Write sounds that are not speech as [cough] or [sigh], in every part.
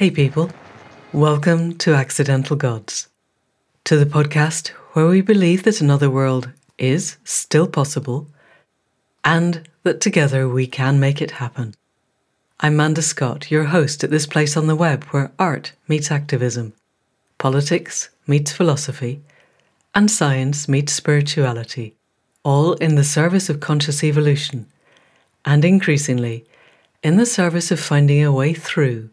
Hey, people. Welcome to Accidental Gods, to the podcast where we believe that another world is still possible and that together we can make it happen. I'm Manda Scott, your host at this place on the web where art meets activism, politics meets philosophy, and science meets spirituality, all in the service of conscious evolution, and increasingly in the service of finding a way through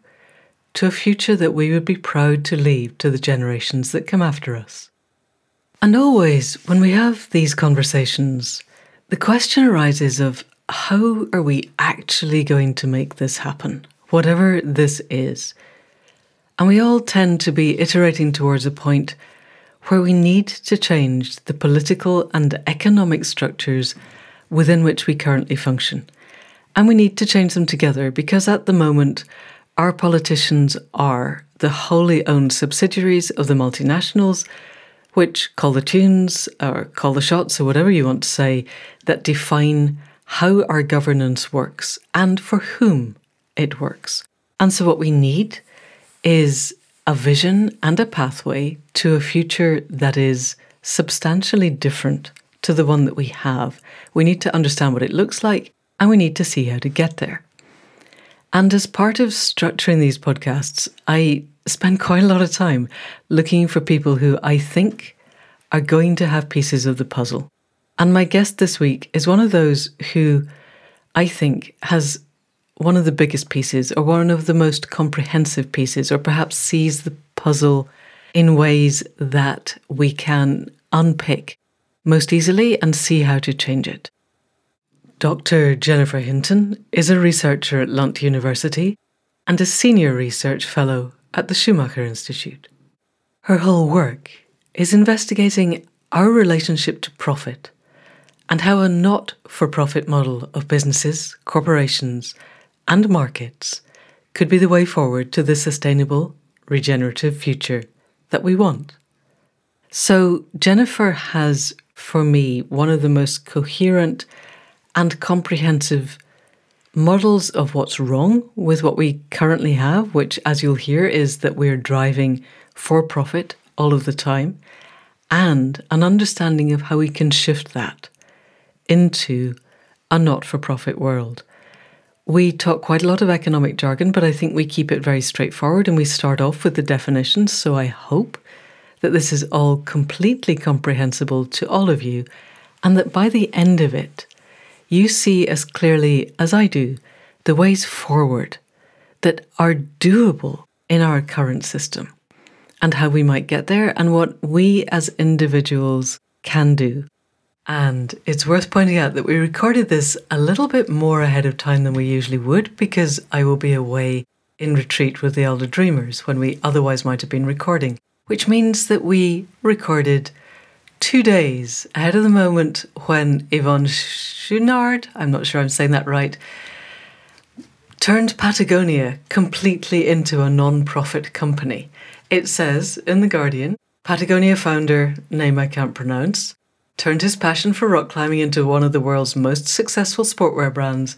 to a future that we would be proud to leave to the generations that come after us. And always, when we have these conversations, the question arises of how are we actually going to make this happen, whatever this is? And we all tend to be iterating towards a point where we need to change the political and economic structures within which we currently function. And we need to change them together because at the moment, our politicians are the wholly owned subsidiaries of the multinationals, which call the tunes or call the shots or whatever you want to say, that define how our governance works and for whom it works. And so, what we need is a vision and a pathway to a future that is substantially different to the one that we have. We need to understand what it looks like and we need to see how to get there. And as part of structuring these podcasts, I spend quite a lot of time looking for people who I think are going to have pieces of the puzzle. And my guest this week is one of those who I think has one of the biggest pieces, or one of the most comprehensive pieces, or perhaps sees the puzzle in ways that we can unpick most easily and see how to change it. Dr. Jennifer Hinton is a researcher at Lund University and a senior research fellow at the Schumacher Institute. Her whole work is investigating our relationship to profit and how a not for profit model of businesses, corporations, and markets could be the way forward to the sustainable, regenerative future that we want. So, Jennifer has, for me, one of the most coherent and comprehensive models of what's wrong with what we currently have, which, as you'll hear, is that we're driving for profit all of the time, and an understanding of how we can shift that into a not for profit world. We talk quite a lot of economic jargon, but I think we keep it very straightforward and we start off with the definitions. So I hope that this is all completely comprehensible to all of you and that by the end of it, you see as clearly as I do the ways forward that are doable in our current system and how we might get there and what we as individuals can do. And it's worth pointing out that we recorded this a little bit more ahead of time than we usually would because I will be away in retreat with the Elder Dreamers when we otherwise might have been recording, which means that we recorded two days ahead of the moment when Yvon Chouinard, I'm not sure I'm saying that right, turned Patagonia completely into a non profit company. It says in The Guardian Patagonia founder, name I can't pronounce, turned his passion for rock climbing into one of the world's most successful sportwear brands,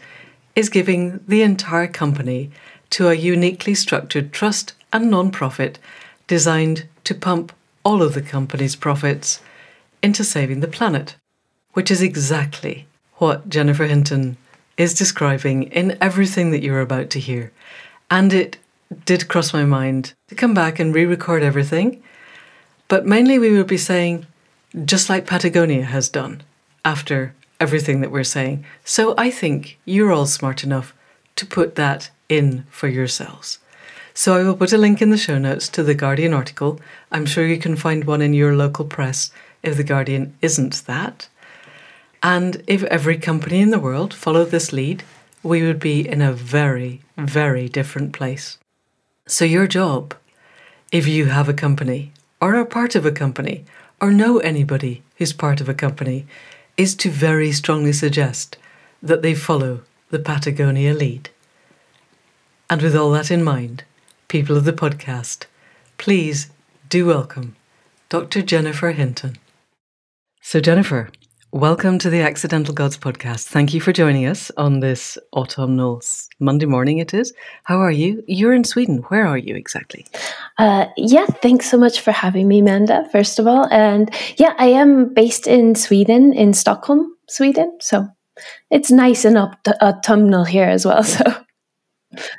is giving the entire company to a uniquely structured trust and non profit designed to pump all of the company's profits into saving the planet, which is exactly what Jennifer Hinton is describing in everything that you're about to hear. And it did cross my mind to come back and re record everything. But mainly, we will be saying, just like Patagonia has done after everything that we're saying. So I think you're all smart enough to put that in for yourselves. So I will put a link in the show notes to the Guardian article. I'm sure you can find one in your local press if the Guardian isn't that. And if every company in the world followed this lead, we would be in a very, very different place. So, your job, if you have a company or are part of a company or know anybody who's part of a company, is to very strongly suggest that they follow the Patagonia lead. And with all that in mind, people of the podcast, please do welcome Dr. Jennifer Hinton. So, Jennifer, Welcome to the Accidental Gods podcast. Thank you for joining us on this autumnal Monday morning. It is. How are you? You're in Sweden. Where are you exactly? Uh, yeah, thanks so much for having me, Manda, first of all. And yeah, I am based in Sweden, in Stockholm, Sweden. So it's nice and autumnal here as well. [laughs] So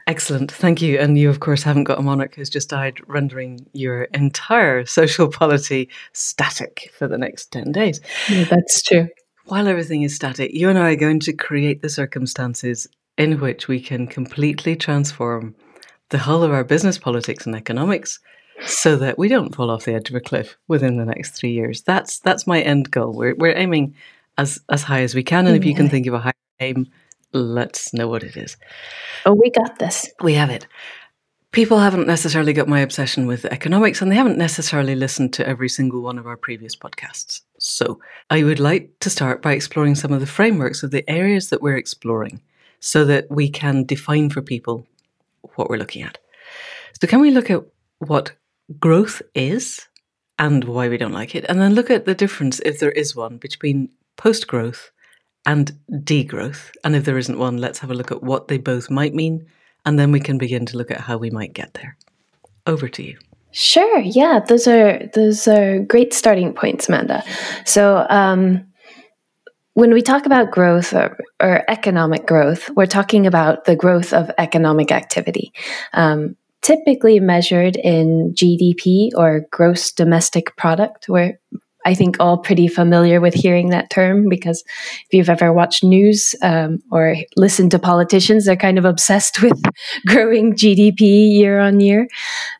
Excellent. Thank you. And you, of course, haven't got a monarch who's just died, rendering your entire social polity static for the next 10 days. Yeah, that's true. While everything is static, you and I are going to create the circumstances in which we can completely transform the whole of our business, politics, and economics so that we don't fall off the edge of a cliff within the next three years. That's that's my end goal. We're, we're aiming as, as high as we can. And if you can think of a higher aim, let's know what it is. Oh, we got this. We have it. People haven't necessarily got my obsession with economics and they haven't necessarily listened to every single one of our previous podcasts. So I would like to start by exploring some of the frameworks of the areas that we're exploring so that we can define for people what we're looking at. So, can we look at what growth is and why we don't like it, and then look at the difference, if there is one, between post growth and degrowth. And if there isn't one, let's have a look at what they both might mean, and then we can begin to look at how we might get there. Over to you. Sure. Yeah, those are those are great starting points, Amanda. So, um, when we talk about growth or, or, economic growth, we're talking about the growth of economic activity, um, typically measured in GDP or gross domestic product, where I think all pretty familiar with hearing that term because if you've ever watched news um, or listened to politicians, they're kind of obsessed [laughs] with growing GDP year on year.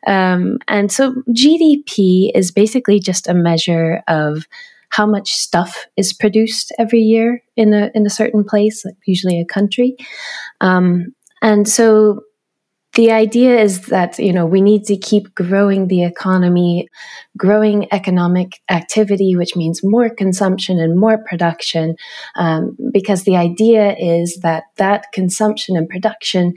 Um, and so GDP is basically just a measure of how much stuff is produced every year in a in a certain place, like usually a country. Um, and so the idea is that you know we need to keep growing the economy growing economic activity which means more consumption and more production um, because the idea is that that consumption and production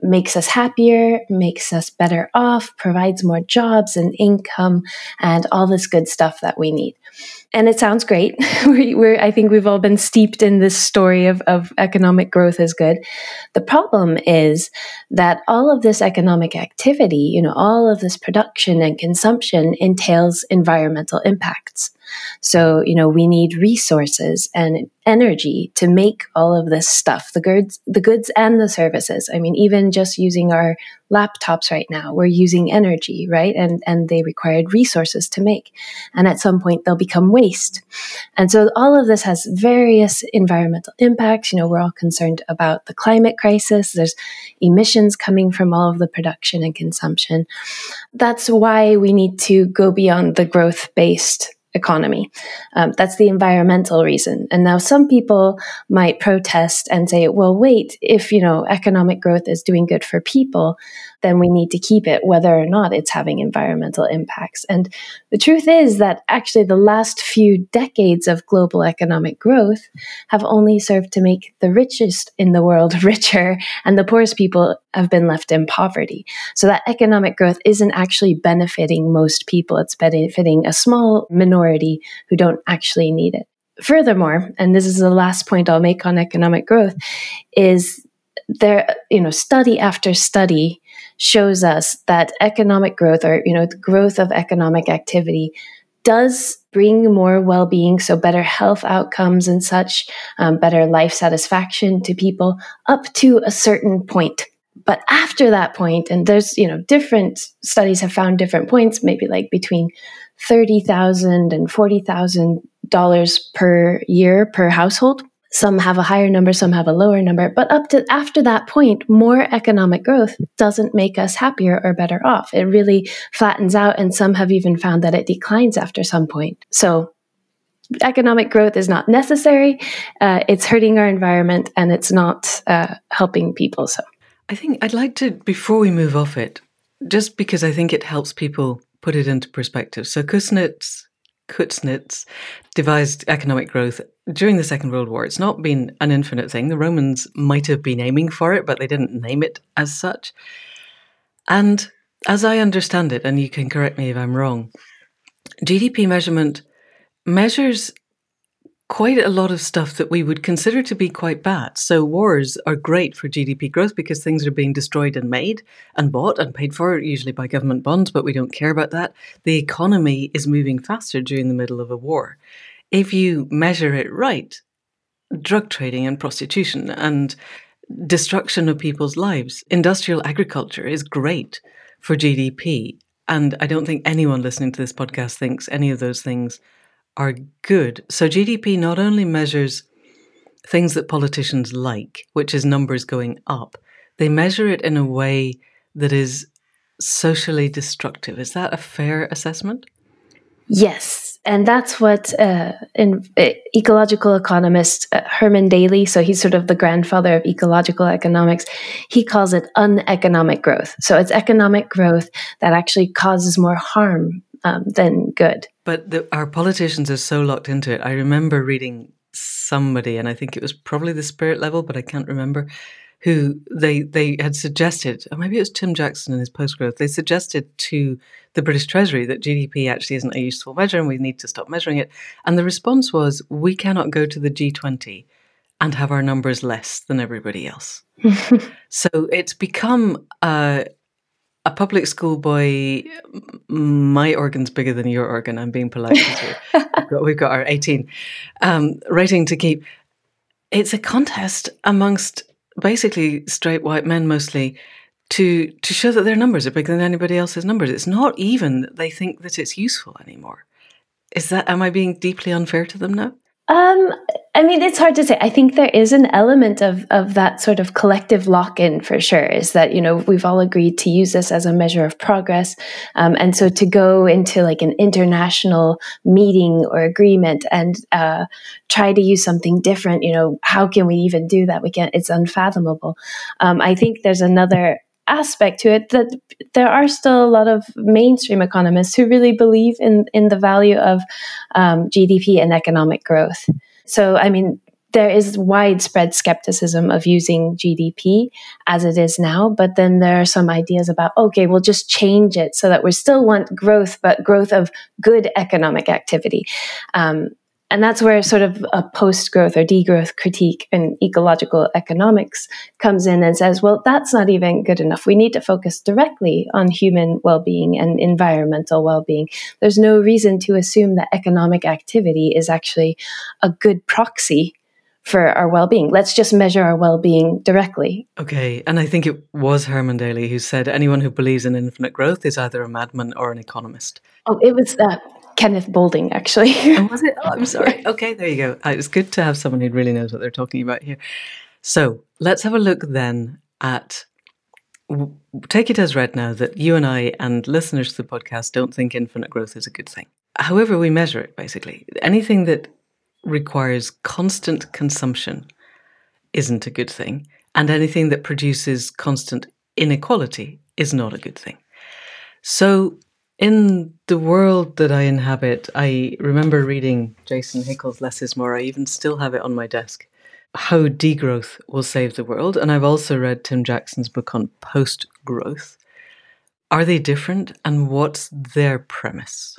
makes us happier makes us better off provides more jobs and income and all this good stuff that we need and it sounds great. [laughs] we're, I think we've all been steeped in this story of, of economic growth is good. The problem is that all of this economic activity, you know, all of this production and consumption entails environmental impacts. So, you know, we need resources and energy to make all of this stuff, the goods, the goods and the services. I mean, even just using our laptops right now, we're using energy, right? And and they required resources to make. And at some point they'll become waste. And so all of this has various environmental impacts. You know, we're all concerned about the climate crisis. There's emissions coming from all of the production and consumption. That's why we need to go beyond the growth based economy. Um, that's the environmental reason. And now some people might protest and say, well, wait, if, you know, economic growth is doing good for people, then we need to keep it whether or not it's having environmental impacts. And the truth is that actually the last few decades of global economic growth have only served to make the richest in the world [laughs] richer and the poorest people have been left in poverty. So that economic growth isn't actually benefiting most people, it's benefiting a small minority who don't actually need it. Furthermore, and this is the last point I'll make on economic growth, is there, you know, study after study shows us that economic growth or, you know, the growth of economic activity does bring more well being, so better health outcomes and such, um, better life satisfaction to people up to a certain point. But after that point, and there's, you know, different studies have found different points, maybe like between $30,000 and $40,000 per year per household some have a higher number, some have a lower number. But up to after that point, more economic growth doesn't make us happier or better off. It really flattens out, and some have even found that it declines after some point. So, economic growth is not necessary. Uh, it's hurting our environment, and it's not uh, helping people. So, I think I'd like to before we move off it, just because I think it helps people put it into perspective. So, Kuznets Kuznets devised economic growth during the Second World War. It's not been an infinite thing. The Romans might have been aiming for it, but they didn't name it as such. And as I understand it, and you can correct me if I'm wrong, GDP measurement measures quite a lot of stuff that we would consider to be quite bad. So wars are great for GDP growth because things are being destroyed and made and bought and paid for, usually by government bonds, but we don't care about that. The economy is moving faster during the middle of a war. If you measure it right, drug trading and prostitution and destruction of people's lives, industrial agriculture is great for GDP. And I don't think anyone listening to this podcast thinks any of those things are good. So GDP not only measures things that politicians like, which is numbers going up, they measure it in a way that is socially destructive. Is that a fair assessment? Yes, and that's what uh, in, uh, ecological economist uh, Herman Daly, so he's sort of the grandfather of ecological economics, he calls it uneconomic growth. So it's economic growth that actually causes more harm um, than good. But the, our politicians are so locked into it. I remember reading somebody, and I think it was probably the spirit level, but I can't remember, who they they had suggested, or maybe it was Tim Jackson in his post growth, they suggested to the British Treasury that GDP actually isn't a useful measure and we need to stop measuring it. And the response was, we cannot go to the G20 and have our numbers less than everybody else. [laughs] so it's become a, a public school boy, my organ's bigger than your organ. I'm being polite. we've, got, we've got our 18 um, rating to keep. It's a contest amongst basically straight white men mostly to to show that their numbers are bigger than anybody else's numbers. It's not even that they think that it's useful anymore. Is that am I being deeply unfair to them now? Um, I mean, it's hard to say. I think there is an element of of that sort of collective lock in for sure. Is that you know we've all agreed to use this as a measure of progress, um, and so to go into like an international meeting or agreement and uh, try to use something different, you know, how can we even do that? We can't. It's unfathomable. Um, I think there's another aspect to it that there are still a lot of mainstream economists who really believe in in the value of um, GDP and economic growth. So, I mean, there is widespread skepticism of using GDP as it is now, but then there are some ideas about okay, we'll just change it so that we still want growth, but growth of good economic activity. Um, and that's where sort of a post growth or degrowth critique in ecological economics comes in and says, well, that's not even good enough. We need to focus directly on human well being and environmental well being. There's no reason to assume that economic activity is actually a good proxy for our well-being. Let's just measure our well-being directly. Okay, and I think it was Herman Daly who said anyone who believes in infinite growth is either a madman or an economist. Oh, it was uh, Kenneth Boulding, actually. oh, was it? Oh, I'm [laughs] sorry. Okay, there you go. Uh, it's good to have someone who really knows what they're talking about here. So let's have a look then at. Take it as read now that you and I and listeners to the podcast don't think infinite growth is a good thing. However, we measure it basically. Anything that requires constant consumption isn't a good thing, and anything that produces constant inequality is not a good thing. So in the world that I inhabit, I remember reading Jason Hickel's Less is More. I even still have it on my desk. How degrowth will save the world. And I've also read Tim Jackson's book on post growth. Are they different? And what's their premise?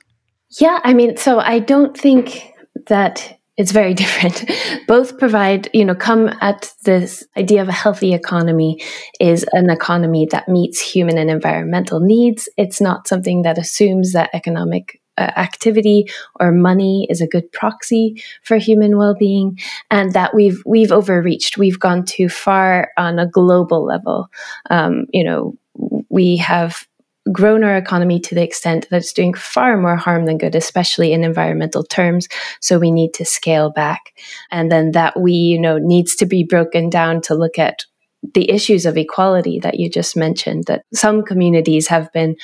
Yeah, I mean, so I don't think that it's very [laughs] different. Both provide, you know, come at this idea of a healthy economy is an economy that meets human and environmental needs. It's not something that assumes that economic uh, activity or money is a good proxy for human well-being and that we've we've overreached we've gone too far on a global level um, you know we have grown our economy to the extent that it's doing far more harm than good, especially in environmental terms. So we need to scale back. And then that we, you know, needs to be broken down to look at the issues of equality that you just mentioned, that some communities have been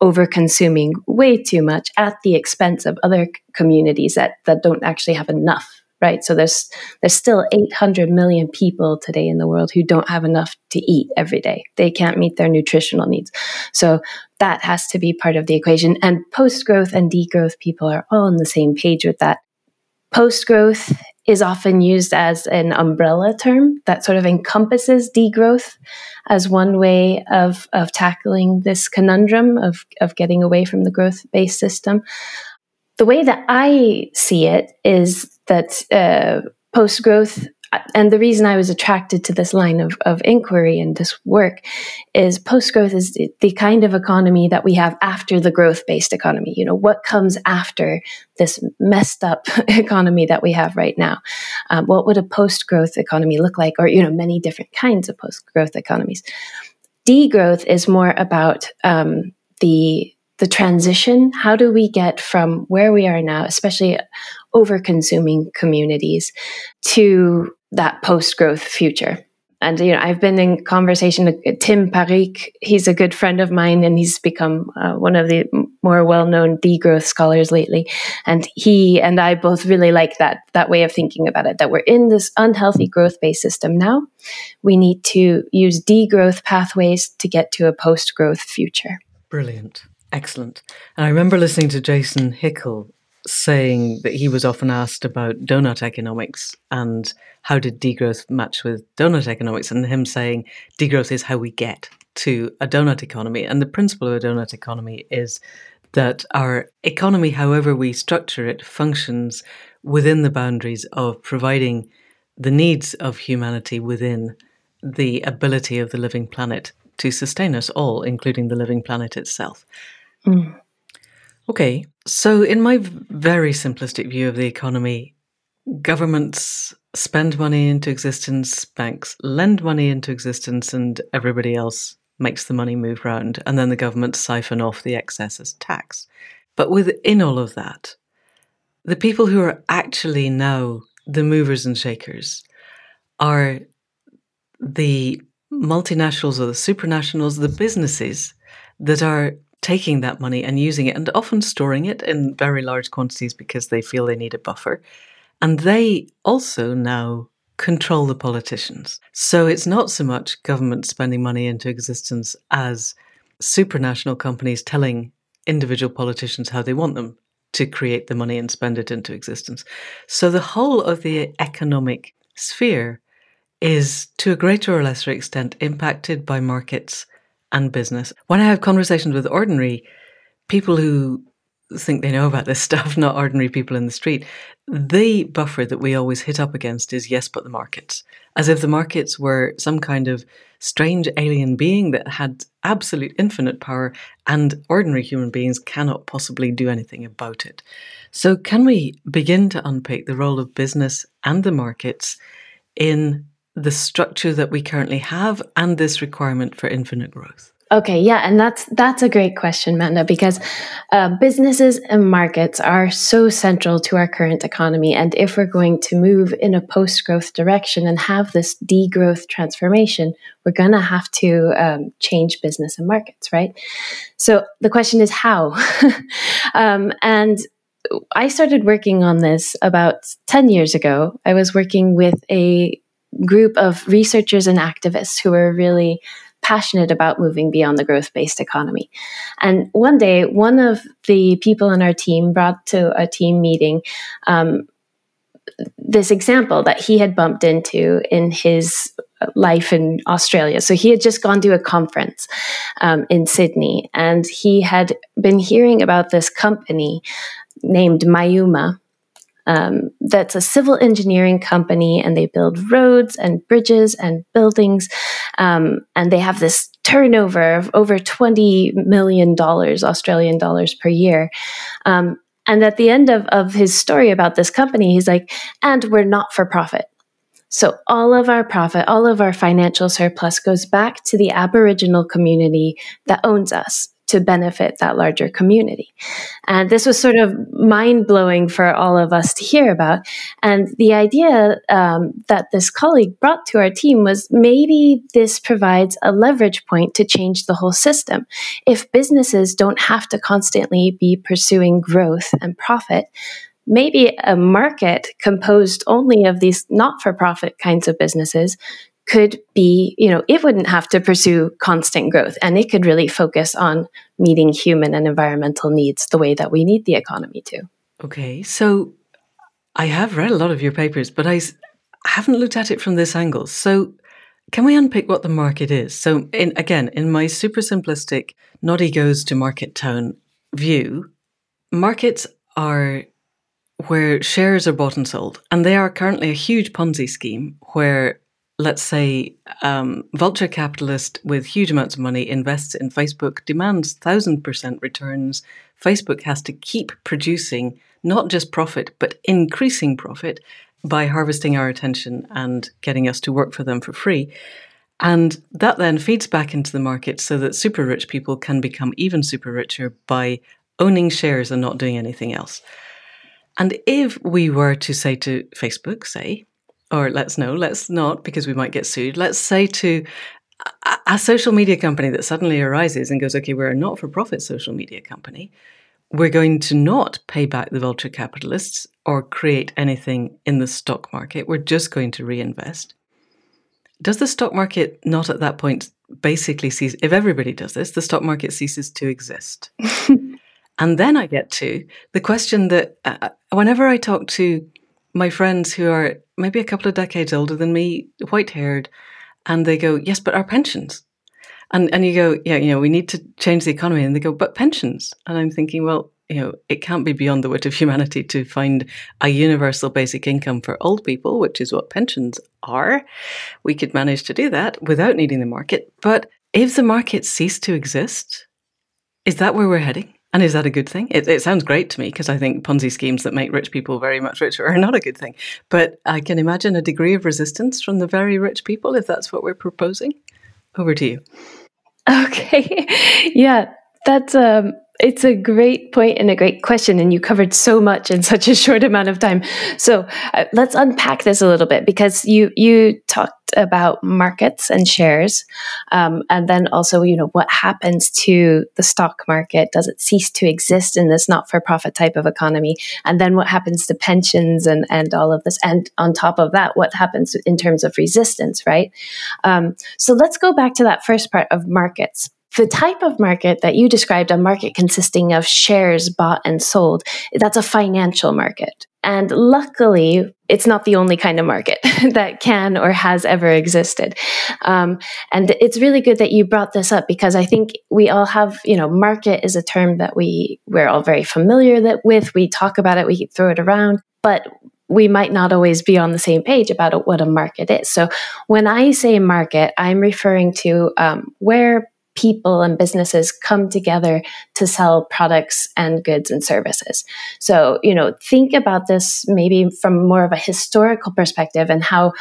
over consuming way too much at the expense of other communities that, that don't actually have enough right? So there's there's still 800 million people today in the world who don't have enough to eat every day. They can't meet their nutritional needs. So that has to be part of the equation. And post growth and degrowth people are all on the same page with that. Post growth is often used as an umbrella term that sort of encompasses degrowth as one way of, of tackling this conundrum of, of getting away from the growth based system. The way that I see it is that uh, post growth and the reason I was attracted to this line of, of inquiry and this work is post growth is the, kind of economy that we have after the growth based economy. You know, what comes after this messed up [laughs] economy that we have right now? Um, what would a post growth economy look like? Or, you know, many different kinds of post growth economies. Degrowth is more about um, the the transition how do we get from where we are now especially over consuming communities to that post growth future. And you know i've been in conversation with tim parrique he's a good friend of mine and he's become uh, one of the more well-known degrowth scholars lately. And he and i both really like that that way of thinking about it that we're in this unhealthy growth-based system now. We need to use degrowth pathways to get to a post-growth future. Brilliant. Excellent. And I remember listening to Jason Hickel saying that he was often asked about donut economics and how did degrowth match with donut economics, and him saying degrowth is how we get to a donut economy. And the principle of a donut economy is that our economy, however we structure it, functions within the boundaries of providing the needs of humanity within the ability of the living planet to sustain us all, including the living planet itself. Mm. Okay, so in my very simplistic view of the economy, governments spend money into existence, banks lend money into existence, and everybody else makes the money move round, and then the government siphon off the excess as tax. But within all of that, the people who are actually now the movers and shakers are the multinationals or the supranationals, the businesses that are taking that money and using it and often storing it in very large quantities because they feel they need a buffer. And they also now control the politicians. So it's not so much government spending money into existence as supranational companies telling individual politicians how they want them to create the money and spend it into existence. So the whole of the economic sphere is to a greater or lesser extent impacted by markets and business. When I have conversations with ordinary people who think they know about this [laughs] stuff, not ordinary people in the street, the buffer that we always hit up against is yes, but the markets. As if the markets were some kind of strange alien being that had absolute infinite power and ordinary human beings cannot possibly do anything about it. So, can we begin to unpick the role of business and the markets in the structure that we currently have and this requirement for infinite growth? Okay, yeah, and that's that's a great question, Manda, because uh, businesses and markets are so central to our current economy. And if we're going to move in a post-growth direction and have this degrowth transformation, we're going to have to um, change business and markets, right? So the question is how, [laughs] um, and I started working on this about ten years ago. I was working with a group of researchers and activists who were really passionate about moving beyond the growth based economy. And one day, one of the people in our team brought to a team meeting um, this example that he had bumped into in his life in Australia. So he had just gone to a conference um, in Sydney and he had been hearing about this company named Mayuma um, that's a civil engineering company, and they build roads and bridges and buildings. Um, and they have this turnover of over $20 million Australian dollars per year. Um, and at the end of, of his story about this company, he's like, and we're not for profit. So all of our profit, all of our financial surplus goes back to the Aboriginal community that owns us to benefit that larger community. And this was sort of mind blowing for all of us to hear about. And the idea um, that this colleague brought to our team was maybe this provides a leverage point to change the whole system. If businesses don't have to constantly be pursuing growth and profit, maybe a market composed only of these not for profit kinds of businesses could be, you know, it wouldn't have to pursue constant growth and it could really focus on meeting human and environmental needs the way that we need the economy to. Okay. So I have read a lot of your papers, but I haven't looked at it from this angle. So can we unpick what the market is? So in, again, in my super simplistic, not goes to market tone view, markets are where shares are bought and sold, and they are currently a huge Ponzi scheme where let's say um, vulture capitalist with huge amounts of money invests in Facebook, demands thousand percent returns. Facebook has to keep producing not just profit, but increasing profit by harvesting our attention and getting us to work for them for free. And that then feeds back into the market so that super rich people can become even super richer by owning shares and not doing anything else. And if we were to say to Facebook, say, or let's know, let's not because we might get sued, let's say to a, a social media company that suddenly arises and goes, okay, we're a not for profit social media company. We're going to not pay back the vulture capitalists or create anything in the stock market. We're just going to reinvest. Does the stock market not at that point basically cease? If everybody does this, the stock market ceases to exist. [laughs] and then I get to the question that uh, uh whenever I talk to my friends who are maybe a couple of decades older than me, white haired, and they go, Yes, but our pensions. And and you go, Yeah, you know, we need to change the economy. And they go, But pensions. And I'm thinking, well, you know, it can't be beyond the wit of humanity to find a universal basic income for old people, which is what pensions are. We could manage to do that without needing the market. But if the market ceased to exist, is that where we're heading? And is that a good thing? It, it sounds great to me because I think Ponzi schemes that make rich people very much richer are not a good thing. But I can imagine a degree of resistance from the very rich people if that's what we're proposing. Over to you. [laughs] Okay. [laughs] yeah, that's um it's a great point and a great question, and you covered so much in [laughs] such a short amount of time. So uh, let's unpack this a little bit because you you talked about markets and shares, um, and then also you know what happens to the stock market? Does it cease to exist in this not for profit type of economy? And then what happens to pensions and and all of this? And on top of that, what happens in terms of resistance? Right. Um, so let's go back to that first part of markets the type of market that you described, a market consisting of shares bought and sold, that's a financial market. And luckily, it's not the only kind of market [laughs] that can or has ever existed. Um, and it's really good that you brought this up because I think we all have, you know, market is a term that we we're all very familiar that with. We talk about it, we throw it around, but we might not always be on the same page about what a market is. So when I say market, I'm referring to um, where people and businesses come together to sell products and goods and services. So, you know, think about this maybe from more of a historical perspective and how,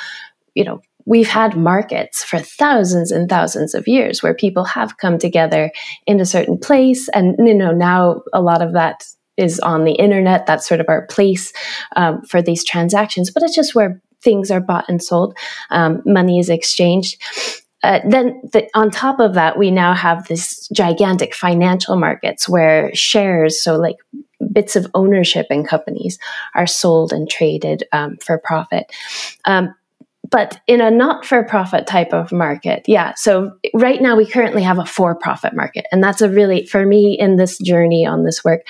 you know, we've had markets for thousands and thousands of years where people have come together in a certain place. And you know now a lot of that is on the internet. That's sort of our place um, for these transactions. But it's just where things are bought and sold. Um, money is exchanged uh, then the, on top of that, we now have this gigantic financial markets where shares, so like bits of ownership in companies, are sold and traded um, for profit. Um, but in a not for profit type of market, yeah. So right now we currently have a for profit market. And that's a really, for me in this journey on this work,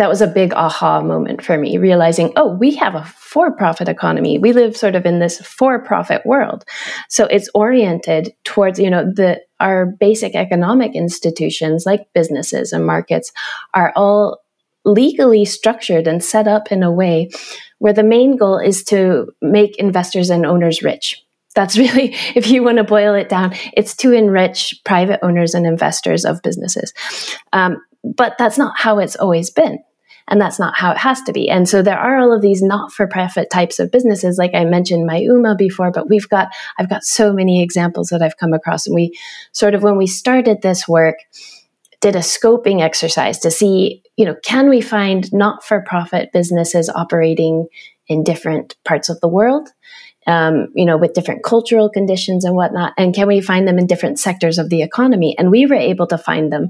that was a big aha moment for me, realizing, oh, we have a for profit economy. We live sort of in this for profit world. So it's oriented towards, you know, the, our basic economic institutions like businesses and markets are all legally structured and set up in a way where the main goal is to make investors and owners rich. That's [laughs] really, if you want to boil it down, it's to enrich private owners and investors of businesses. Um, but that's not how it's always been and that's not how it has to be. And so there are all of these not-for-profit types of businesses, like I mentioned Mayuma before, but we've got I've got so many examples that I've come across, and we sort of when we started this work did a scoping exercise to see, you know, can we find not-for-profit businesses operating in different parts of the world? Um, you know, with different cultural conditions and whatnot, and can we find them in different sectors of the economy? And we were able to find them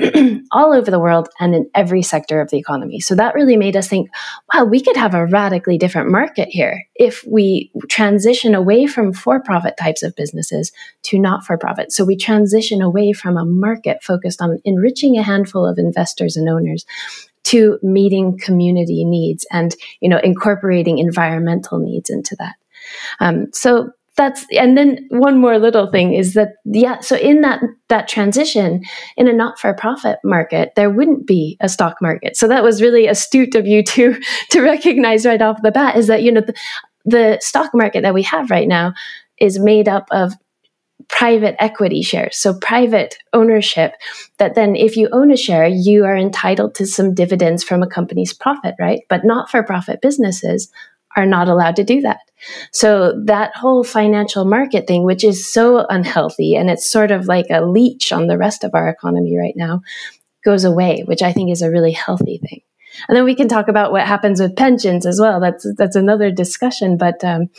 [clears throat] all over the world and in every sector of the economy. So that really made us think, wow, we could have a radically different market here if we transition away from for profit types of businesses to not for profit. So we transition away from a market focused on enriching a handful of investors and owners to meeting community needs and you know incorporating environmental needs into that. Um, so that's and then one more little thing is that yeah so in that that transition in a not-for-profit market there wouldn't be a stock market. So that was really astute of you to [laughs] to recognize right off the bat is that you know the, the stock market that we have right now is made up of private equity shares. So private ownership that then if you own a share you are entitled to some dividends from a company's profit right? But not for profit businesses are not allowed to do that. So that whole financial market thing, which is so unhealthy and it's sort of like a leech on the rest of our economy right now, goes away, which I think is a really healthy thing. And then we can talk about what happens with pensions as well. That's that's another discussion. But um,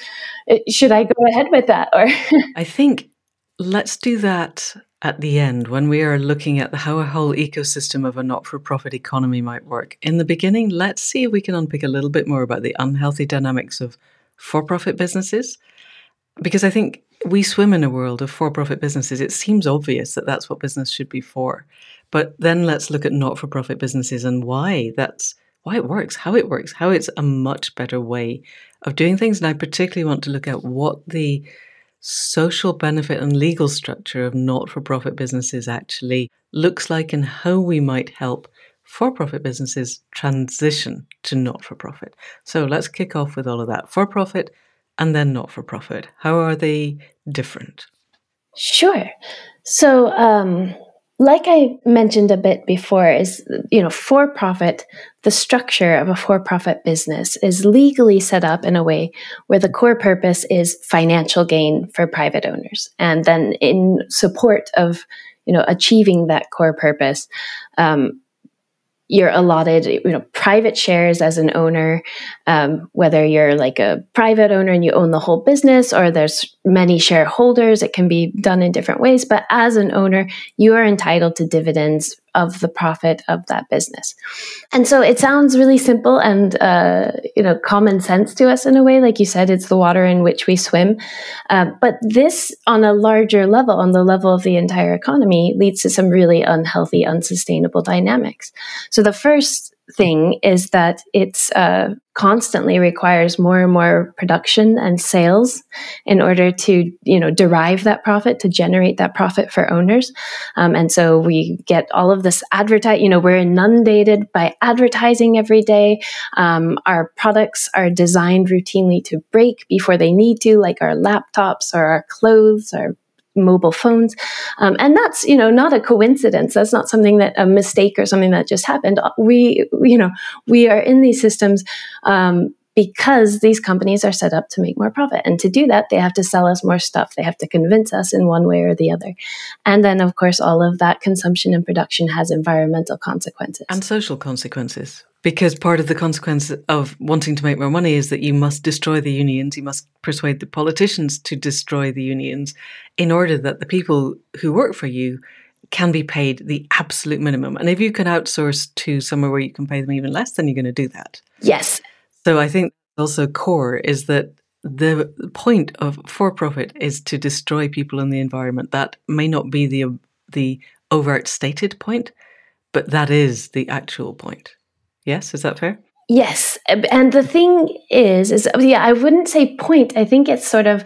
should I go ahead with that? Or [laughs] I think let's do that at the end when we are looking at how a whole ecosystem of a not for profit economy might work. In the beginning, let's see if we can unpick a little bit more about the unhealthy dynamics of for profit businesses. Because I think we swim in a world of for profit businesses. It seems obvious that that's what business should be for. But then let's look at not for profit businesses and why that's why it works, how it works, how it's a much better way of doing things. And I particularly want to look at what the social benefit and legal structure of not for profit businesses actually looks like and how we might help for profit businesses transition to not for profit. So let's kick off with all of that for profit and then not for profit. How are they different? Sure. So, um, like I mentioned a bit before, is you know, for profit, the structure of a for profit business is legally set up in a way where the core purpose is financial gain for private owners. And then in support of you know achieving that core purpose, um, you're allotted you know private shares as an owner um, whether you're like a private owner and you own the whole business or there's many shareholders it can be done in different ways. But as an owner you are entitled to dividends of the profit of that business. And so it sounds really simple and uh, you know common sense to us in a way, like you said, it's the water in which we swim. Uh, but this, on a larger level, on the level of the entire economy, leads to some really unhealthy, unsustainable dynamics. So the first thing is that it's uh, constantly requires more and more production and sales in order to you know derive that profit to generate that profit for owners. Um, and so we get all of this advertise you know we're inundated by advertising every day. Um, our products are designed routinely to break before they need to like our laptops or our clothes or mobile phones. Um, and that's, you know, not a coincidence. That's not something that a mistake or something that just happened. We, you know, we are in these systems um, because these companies are set up to make more profit. And to do that, they have to sell us more stuff. They have to convince us in one way or the other. And then, of course, all of that consumption and production has environmental consequences and social consequences. Because part of the consequence of wanting to make more money is that you must destroy the unions, you must persuade the politicians to destroy the unions in order that the people who work for you can be paid the absolute minimum. And if you can outsource to somewhere where you can pay them even less, then you're going to do that. Yes. So I think also core is that the point of for profit is to destroy people in the environment. That may not be the the overt stated point, but that is the actual point. Yes, is that fair? Yes. And the thing is, is oh, yeah, I wouldn't say point. I think it's sort of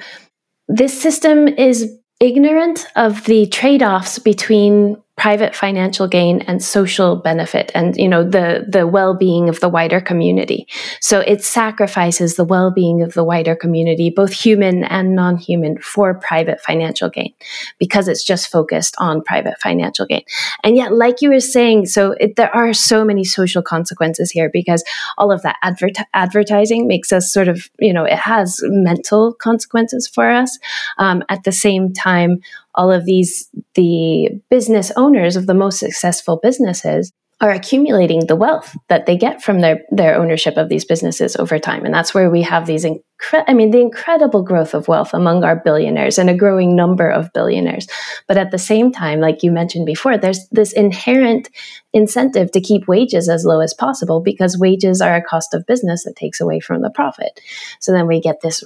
this system is ignorant of the trade offs between private financial gain and social benefit and you know the the well-being of the wider community. So it sacrifices the well-being of the wider community both human and non-human for private financial gain because it's just focused on private financial gain. And yet like you were saying so it, there are so many social consequences here because all of that adver- advertising makes us sort of you know it has mental consequences for us um, at the same time all of these the business owners of the most successful businesses are accumulating the wealth that they get from their their ownership of these businesses over time. And that's where we have these incre- i mean the incredible growth of wealth among our billionaires and a growing number of billionaires. But at the same time like you mentioned before there's this inherent incentive to keep wages as low as possible because wages are a cost of business that takes away from the profit. So then we get this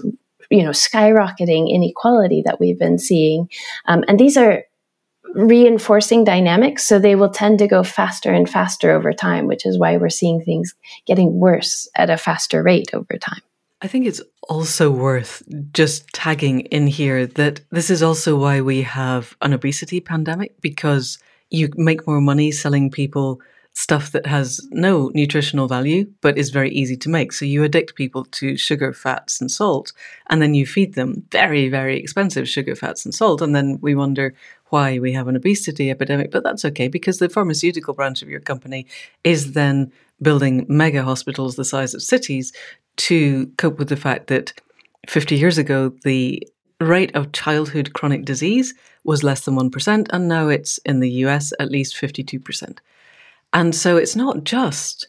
you know skyrocketing inequality that we've been seeing. Um, and these are reinforcing dynamics so they will tend to go faster and faster over time which is why we're seeing things getting worse at a faster rate over time. I think it's also worth just tagging in here that this is also why we have an obesity pandemic because you make more money selling people stuff that has no nutritional value but is very easy to make. So you addict people to sugar, fats, and salt, and then you feed them very, very expensive sugar, fats, and salt. And then we wonder why we have an obesity epidemic. But that's okay because the pharmaceutical branch of your company is then building mega hospitals the size of cities to cope with the fact that 50 years ago, the rate of childhood chronic disease was less than 1%, and now it's in the US at least 52%. And so it's not just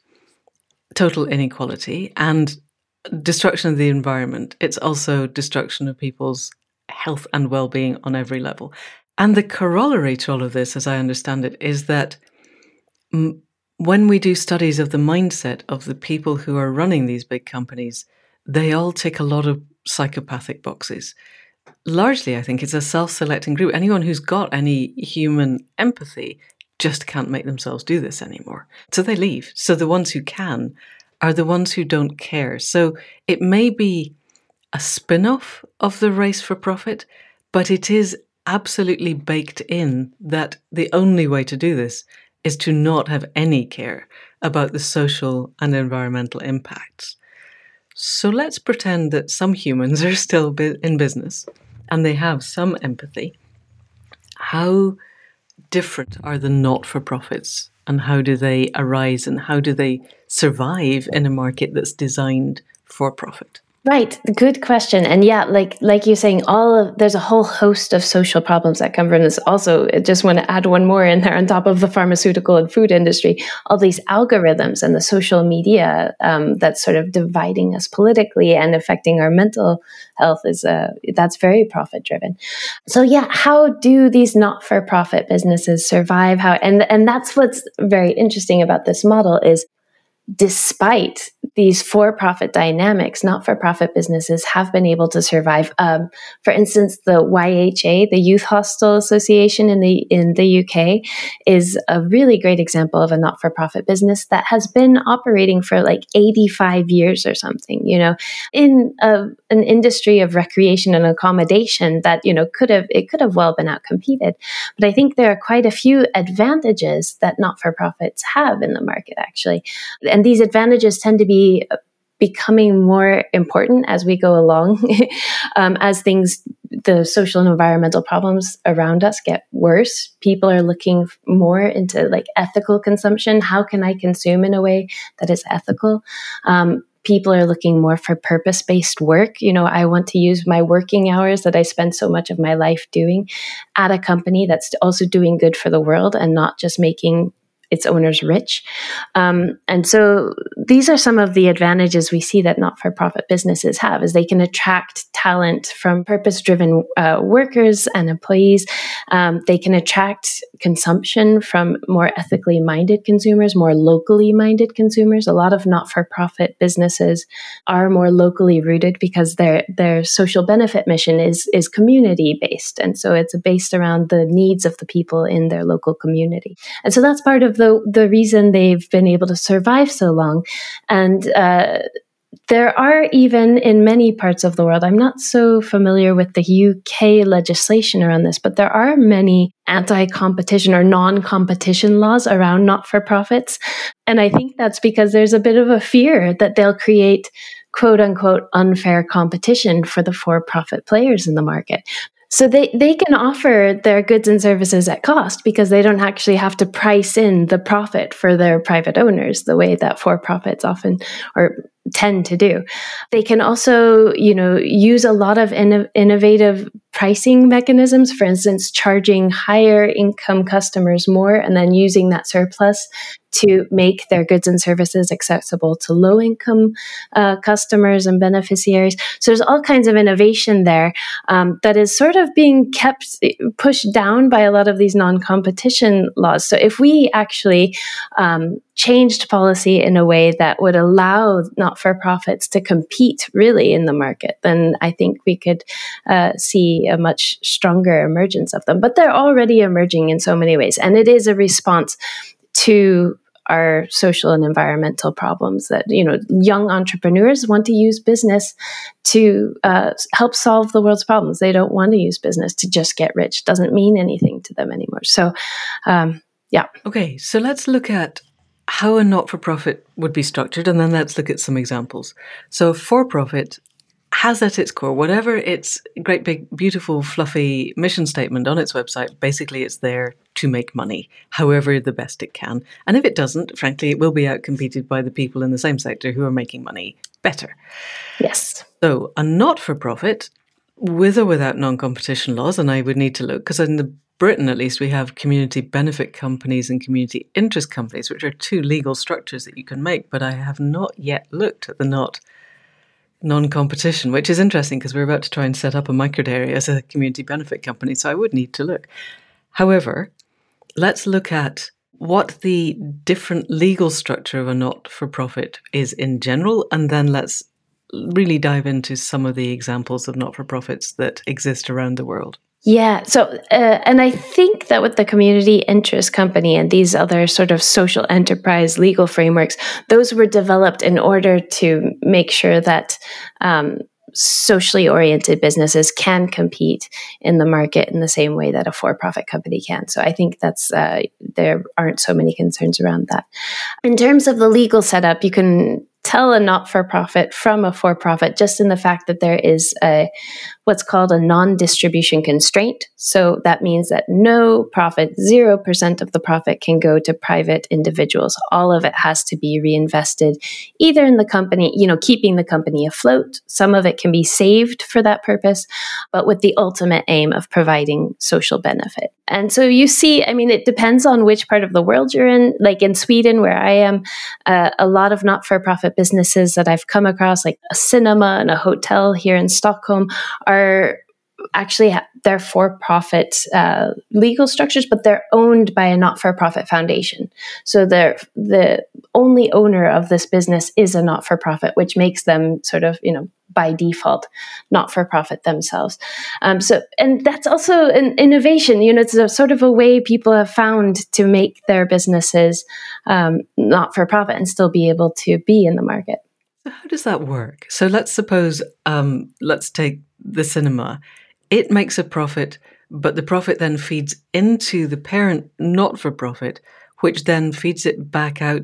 total inequality and destruction of the environment, it's also destruction of people's health and well being on every level. And the corollary to all of this, as I understand it, is that m- when we do studies of the mindset of the people who are running these big companies, they all tick a lot of psychopathic boxes. Largely, I think it's a self selecting group. Anyone who's got any human empathy just can't make themselves do this anymore. So they leave. So the ones who can are the ones who don't care. So it may be a spin off of the race for profit, but it is absolutely baked in that the only way to do this is to not have any care about the social and environmental impacts. So let's pretend that some humans [laughs] are still in business and they have some empathy. How different are the not for profits and how do they arise and how do they survive in a market that's designed for profit? Right, good question. And yeah, like like you're saying, all of there's a whole host of social problems that come from this. Also, I just want to add one more in there on top of the pharmaceutical and food industry. All these algorithms and the social media um, that's sort of dividing us politically and affecting our mental health is uh, that's very profit driven. So yeah, how do these not for profit businesses survive? How and and that's what's very interesting about this model is despite these for-profit dynamics, not-for-profit businesses have been able to survive. Um, for instance, the YHA, the Youth Hostel Association in the in the UK, is a really great example of a not-for-profit business that has been operating for like 85 years or something. You know, in a, an industry of recreation and accommodation that you know could have it could have well been outcompeted. But I think there are quite a few advantages that not-for-profits have in the market actually and these advantages tend to be becoming more important as we go along [laughs] um, as things the social and environmental problems around us get worse. People are looking more into like ethical consumption. How can i consume in a way that is ethical? Um, people are looking more for purpose based work. You know, I want to use my working hours that I spend so much of my life doing at a company that's also doing good for the world and not just making its owners rich. Um, and so these are some of the advantages we see that not-for-profit businesses have is they can attract talent from purpose-driven uh, workers and employees. Um, they can attract consumption from more ethically minded consumers, more locally minded consumers. A lot of not-for-profit businesses are more locally rooted because their their social benefit mission is is community based, and so it's based around the needs of the people in their local community. And so that's part of the the reason they've been able to survive so long. And uh, there are even in many parts of the world, I'm not so familiar with the UK legislation around this, but there are many anti competition or non competition laws around not for profits. And I think that's because there's a bit of a fear that they'll create quote unquote unfair competition for the for profit players in the market. So they, they can offer their goods and services at cost because they don't actually have to price in the profit for their private owners the way that for profits often or tend to do. They can also, you know, use a lot of inno- innovative pricing mechanisms, for instance, charging higher income customers more and then using that surplus to make their goods and services accessible to low income uh, customers and beneficiaries. So there's all kinds of innovation there um, that is sort of being kept pushed down by a lot of these non competition laws. So if we actually um, changed policy in a way that would allow not for profits to compete really in the market, then I think we could uh, see a much stronger emergence of them. But they're already emerging in so many ways. And it is a response to our social and environmental problems. That you know, young entrepreneurs want to use business to uh, help solve the world's problems. They don't want to use business to just get rich. Doesn't mean anything to them anymore. So, um, yeah. Okay, so let's look at how a not for profit would be structured, and then let's look at some examples. So, a for profit has at its core, whatever its great big, beautiful, fluffy mission statement on its website, basically it's there to make money, however the best it can. And if it doesn't, frankly, it will be outcompeted by the people in the same sector who are making money better. Yes. So, a not for profit, with or without non competition laws, and I would need to look, because in the Britain, at least, we have community benefit companies and community interest companies, which are two legal structures that you can make. But I have not yet looked at the not non competition, which is interesting because we're about to try and set up a microdairy as a community benefit company. So I would need to look. However, let's look at what the different legal structure of a not for profit is in general, and then let's really dive into some of the examples of not for profits that exist around the world. Yeah. So, uh, and I think that with the community interest company and these other sort of social enterprise legal frameworks, those were developed in order to make sure that um, socially oriented businesses can compete in the market in the same way that a for-profit company can. So I think that's uh, there aren't so many concerns around that. In terms of the legal setup, you can tell a not-for-profit from a for-profit just in the fact that there is a what's called a non-distribution constraint. So that means that no profit 0% of the profit can go to private individuals. All of it has to be reinvested either in the company you know keeping the company afloat. Some of it can be saved for that purpose but with the ultimate aim of providing social benefit and so you see i mean it depends on which part of the world you're in like in sweden where i am uh, a lot of not-for-profit businesses that I've come across, like a cinema and a hotel here in Stockholm, are actually they're for-profit uh, legal structures, but they're owned by a not-for-profit foundation. So the the only owner of this business is a not-for-profit, which makes them sort of you know by default not-for-profit themselves. Um, so and that's also an innovation. You know, it's a sort of a way people have found to make their businesses um, not-for-profit and still be able to be in the market. So how does that work? So let's suppose um, let's take the cinema it makes a profit, but the profit then feeds into the parent not for profit, which then feeds it back out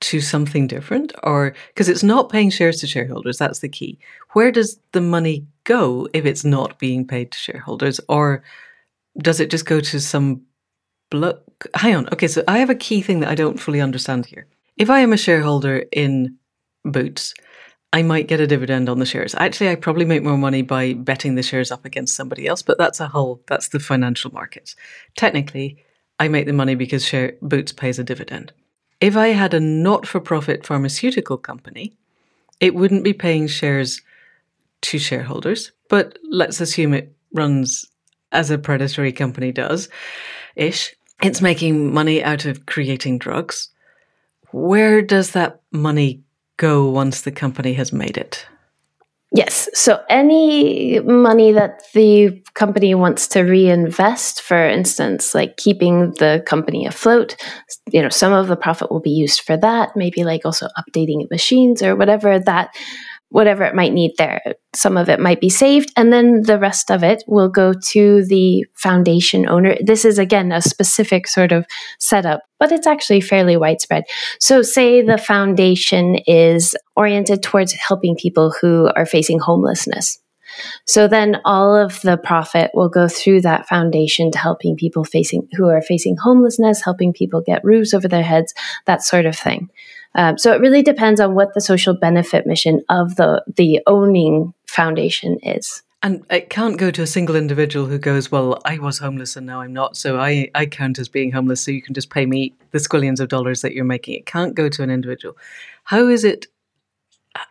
to something different or because it's not paying shares to shareholders that's the key where does the money go if it's not being paid to shareholders or does it just go to some block hang on okay so i have a key thing that i don't fully understand here if i am a shareholder in boots I might get a dividend on the shares. Actually, I probably make more money by betting the shares up against somebody else, but that's a whole that's the financial markets. Technically, I make the money because share, Boots pays a dividend. If I had a not-for-profit pharmaceutical company, it wouldn't be paying shares to shareholders, but let's assume it runs as a predatory company does ish. It's making money out of creating drugs. Where does that money go once the company has made it? Yes. So any money that the company wants to reinvest, for instance, like keeping the company afloat, you know, some of the profit will be used for that, maybe like also updating machines or whatever that whatever it might need there. Some of it might be saved, and then the rest of it will go to the foundation owner. This is, again, a specific sort of setup, but it's actually fairly widespread. So, say the foundation is oriented towards helping people who are facing homelessness. So then all of the profit will go through that foundation to helping people facing who are facing homelessness, helping people get roofs over their heads, that sort of thing. Um, so it really depends on what the social benefit mission of the the owning foundation is. And it can't go to a single individual who goes, Well, I was homeless and now I'm not, so I, I count as being homeless, so you can just pay me the squillions of dollars that you're making. It can't go to an individual. How is it?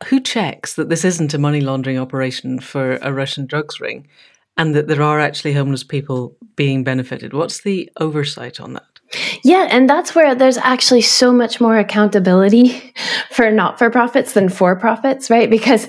Who checks that this isn't a money laundering operation for a Russian drugs ring and that there are actually homeless people being benefited? What's the oversight on that? Yeah, and that's where there's actually so much more accountability [laughs] for not for profits than for profits, right? Because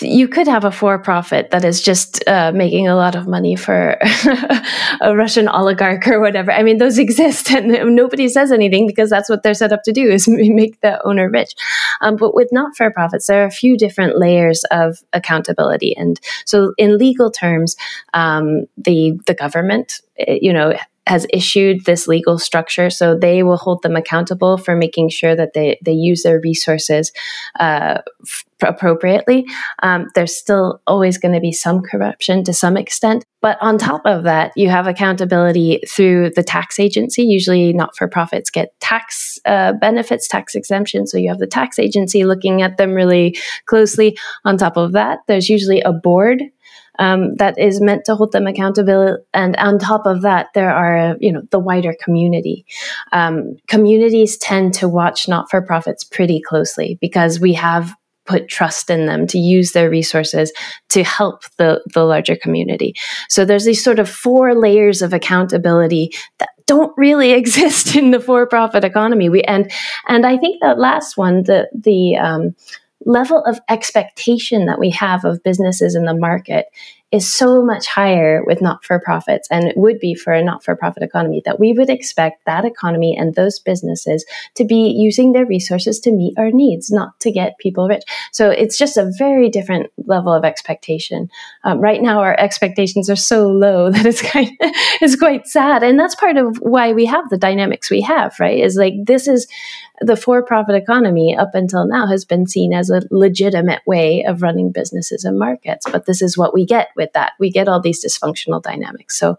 you could have a for profit that is just uh, making a lot of money for [laughs] a Russian oligarch or whatever. I mean, those [laughs] exist and nobody says anything because that's what they're set up to do is make the owner rich. Um, but with not for profits, there are a few different layers of accountability. And so, in legal terms, um, the, the government, eh, you know, has issued this legal structure, so they will hold them accountable for making sure that they, they use their resources uh, f- appropriately. Um, there's still always going to be some corruption to some extent, but on top of that, you have accountability through the tax agency. Usually, not for profits get tax uh, benefits, tax exemptions. So you have the tax agency looking at them really closely. On top of that, there's usually a board um, that is meant to hold them accountable. And on top of that, there are, you know, the wider community. Um, communities tend to watch not for profits pretty closely because we have put trust in them to use their resources to help the, the larger community. So there's these sort of four layers of accountability that don't really [laughs] exist in the for-profit economy. We and and I think that last one, the the um, level of expectation that we have of businesses in the market is so much higher with not for profits and it would be for a not for profit economy that we would expect that economy and those businesses to be using their resources to meet our needs, not to get people rich. So it's just a very different level of expectation. Um, right now, our expectations are so low [laughs] that it's kind of, it's quite sad. And that's part of why we have the dynamics we have, right? Is like this is the for profit economy up until now has been seen as a legitimate way of running businesses and markets. But this is what we get with that. We get all these dysfunctional dynamics. So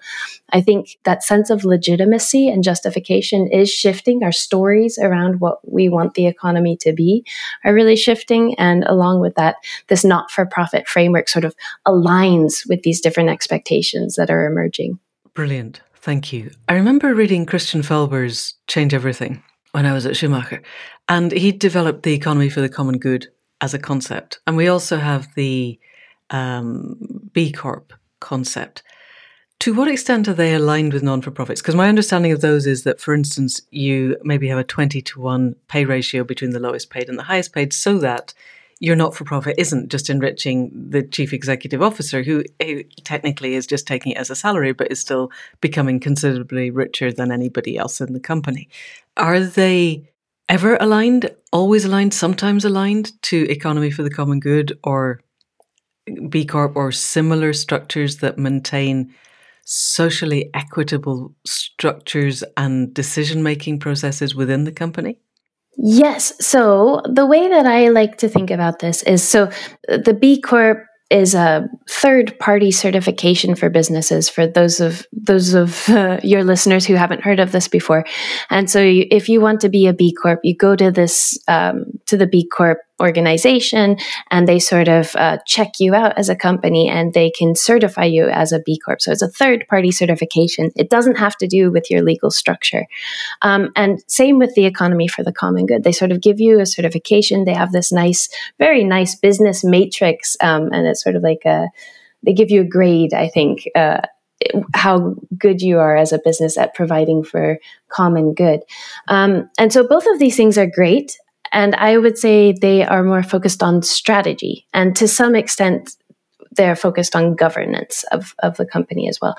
I think that sense of legitimacy and justification is shifting. Our stories around what we want the economy to be are really shifting. And along with that, this not for profit framework sort of aligns with these different expectations that are emerging. Brilliant. Thank you. I remember reading Christian Felber's Change Everything when I was at Schumacher. And he developed the economy for the common good as a concept. And we also have the um, B Corp concept. To what extent are they aligned with non for profits? Because my understanding of those is that, for instance, you maybe have a 20 to 1 pay ratio between the lowest paid and the highest paid so that your not for profit isn't just enriching the chief executive officer, who, who, technically is just taking it as a salary, but is still becoming considerably richer than anybody else in the company. Are they ever aligned, always aligned, sometimes aligned to economy for the common good or B Corp or similar structures that maintain socially equitable structures and decision making processes within the company? Yes. So the way that I like to think about this is so the B Corp is a third party certification for businesses for those of those of uh, [laughs] your listeners who haven't heard of this before and so you, if you want to be a b corp you go to this um, to the b corp organization and they sort of uh, check you out as a company and they can certify you as a B Corp. So it's a third party certification. It doesn't have to do with your legal structure. Um, and same with the economy for the common good. They sort of give you a certification. They have this nice, very nice business matrix. Um, and it's sort of like a, they give you a grade, I think. Uh, how good you are as a business at providing for common good. Um, and so both of these things are great. And I would say they are more focused on strategy and to some extent, they're focused on governance of, of the company as well.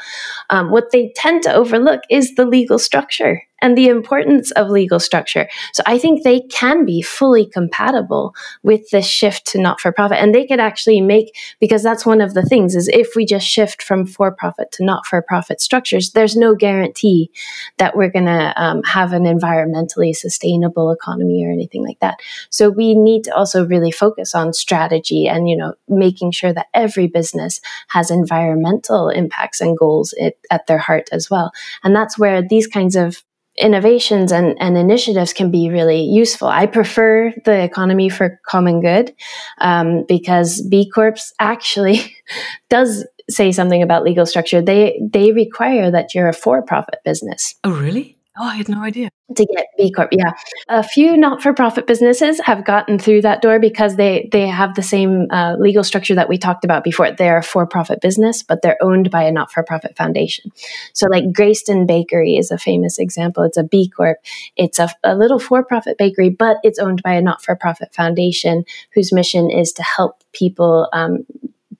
Um, what they tend to overlook is the legal structure and the importance of legal structure. So I think they can be fully compatible with this shift to not for profit. And they could actually make, because that's one of the things, is if we just shift from for profit to not for profit structures, there's no guarantee that we're going to um, have an environmentally sustainable economy or anything like that. So we need to also really focus on strategy and, you know, making sure that every business has environmental impacts and goals it, at their heart as well. And that's where these kinds of innovations and, and initiatives can be really useful. I prefer the economy for common good um, because B Corps actually [laughs] does say something about legal structure. They they require that you're a for profit business. Oh, really? Oh, I had no idea. To get B Corp, yeah. A few not-for-profit businesses have gotten through that door because they they have the same uh, legal structure that we talked about before. They're a for-profit business, but they're owned by a not-for-profit foundation. So, like Greyston Bakery is a famous example. It's a B Corp. It's a, a little for-profit bakery, but it's owned by a not-for-profit foundation whose mission is to help people um,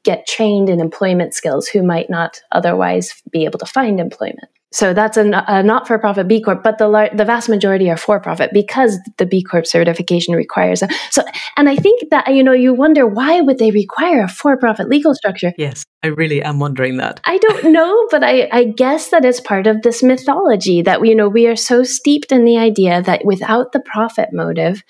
get trained in employment skills who might not otherwise be able to find employment. So that's a, a not-for-profit B Corp, but the lar- the vast majority are for-profit because the B Corp certification requires. A, so, and I think that you know you wonder why would they require a for-profit legal structure? Yes, I really am wondering that. I don't know, but I, I guess that it's part of this mythology that you know we are so steeped in the idea that without the profit motive,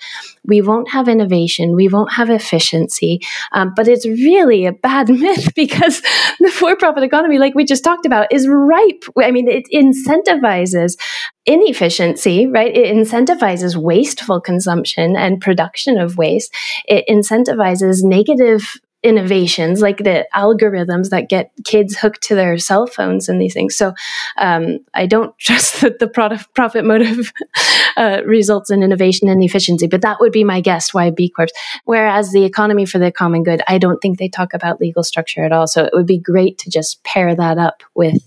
we won't have innovation, we won't have efficiency. Um, but it's really a bad [laughs] myth because the for-profit economy, like we just talked about, is ripe. I mean, it incentivizes inefficiency, right? It incentivizes wasteful consumption and production of waste. It incentivizes negative innovations like the algorithms that get kids hooked to their cell phones and these things. So um, I don't [laughs] trust that the product profit motive uh, results in innovation and efficiency, but that would be my guess why B Corps. Whereas the economy for the common good, I don't think they talk about legal structure at all. So it would be great to just pair that up with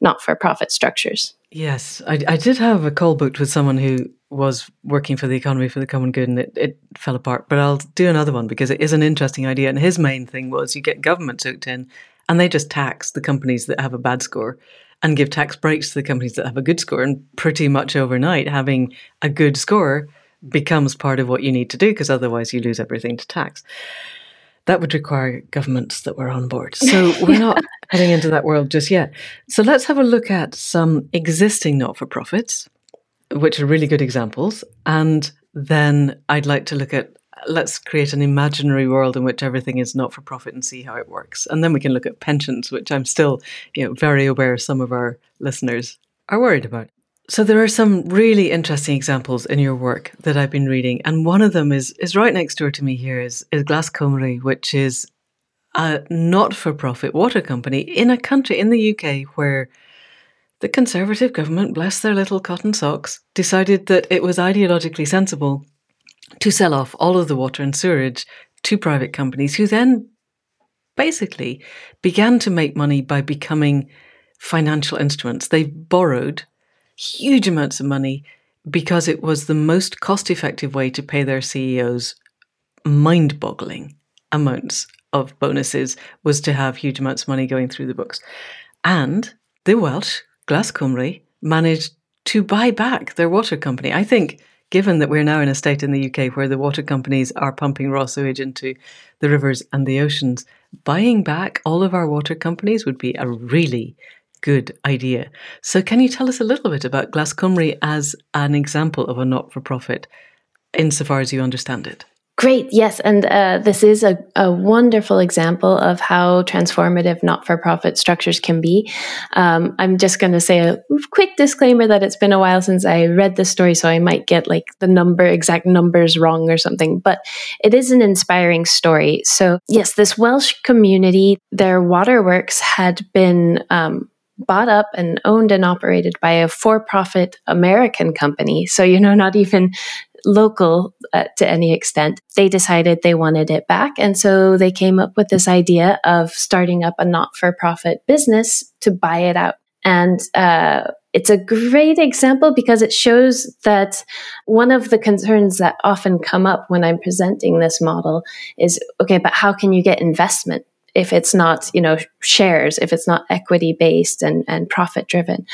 not for profit structures. Yes, I, I did have a call booked with someone who was working for the economy for the common good and it, it fell apart. But I'll do another one because it is an interesting idea. And his main thing was you get governments hooked in and they just tax the companies that have a bad score and give tax breaks to the companies that have a good score. And pretty much overnight, having a good score becomes part of what you need to do because otherwise you lose everything to tax that would require governments that were on board. [laughs] So we're not heading into that world just yet. So let's have a look at some existing not for profits, which are really good examples. And then I'd like to look at let's create an imaginary world in which everything is not for profit and see how it works. And then we can look at pensions, which I'm still, you know, very aware some of our listeners are worried about. So there are some really interesting examples in your work that I've been reading, and one of them is is right next door to me here is is which is a not-for-profit water company in a country in the UK where the Conservative government, bless their little cotton socks, decided that it was ideologically sensible to sell off all of the water and sewerage to private companies who then basically began to make money by becoming financial instruments. They borrowed huge amounts of money because it was the most cost effective way to pay their CEOs mind boggling amounts of bonuses was to have huge amounts of money going through the books. And the Welsh, Glas managed to buy back their water company. I think, given that we're now in a state in the UK where the water companies are pumping raw sewage into the rivers and the oceans, buying back all of our water companies would be a really good idea. So, can you tell us a little bit about Glas Cymru as an example of a not for profit, insofar as you understand it? Great, yes. And uh, this is a, a, wonderful example of how transformative not for profit structures can be. Um, I'm just going to say a quick disclaimer that it's been a while since I read the story, so I might get like the number, exact numbers wrong or something, but it is an inspiring story. So, yes, this Welsh community, their waterworks had been. Um, bought up and owned and operated by a for profit American company. So, you know, not even local uh, to any extent. They decided they wanted it back. And so they came up with this idea of starting up a not for profit business to buy it out. And uh, it's a great example because it shows that one of the concerns that often come up when I'm presenting this model is okay, but how can you get investment if it's not you know shares if it's not equity based and, and profit driven.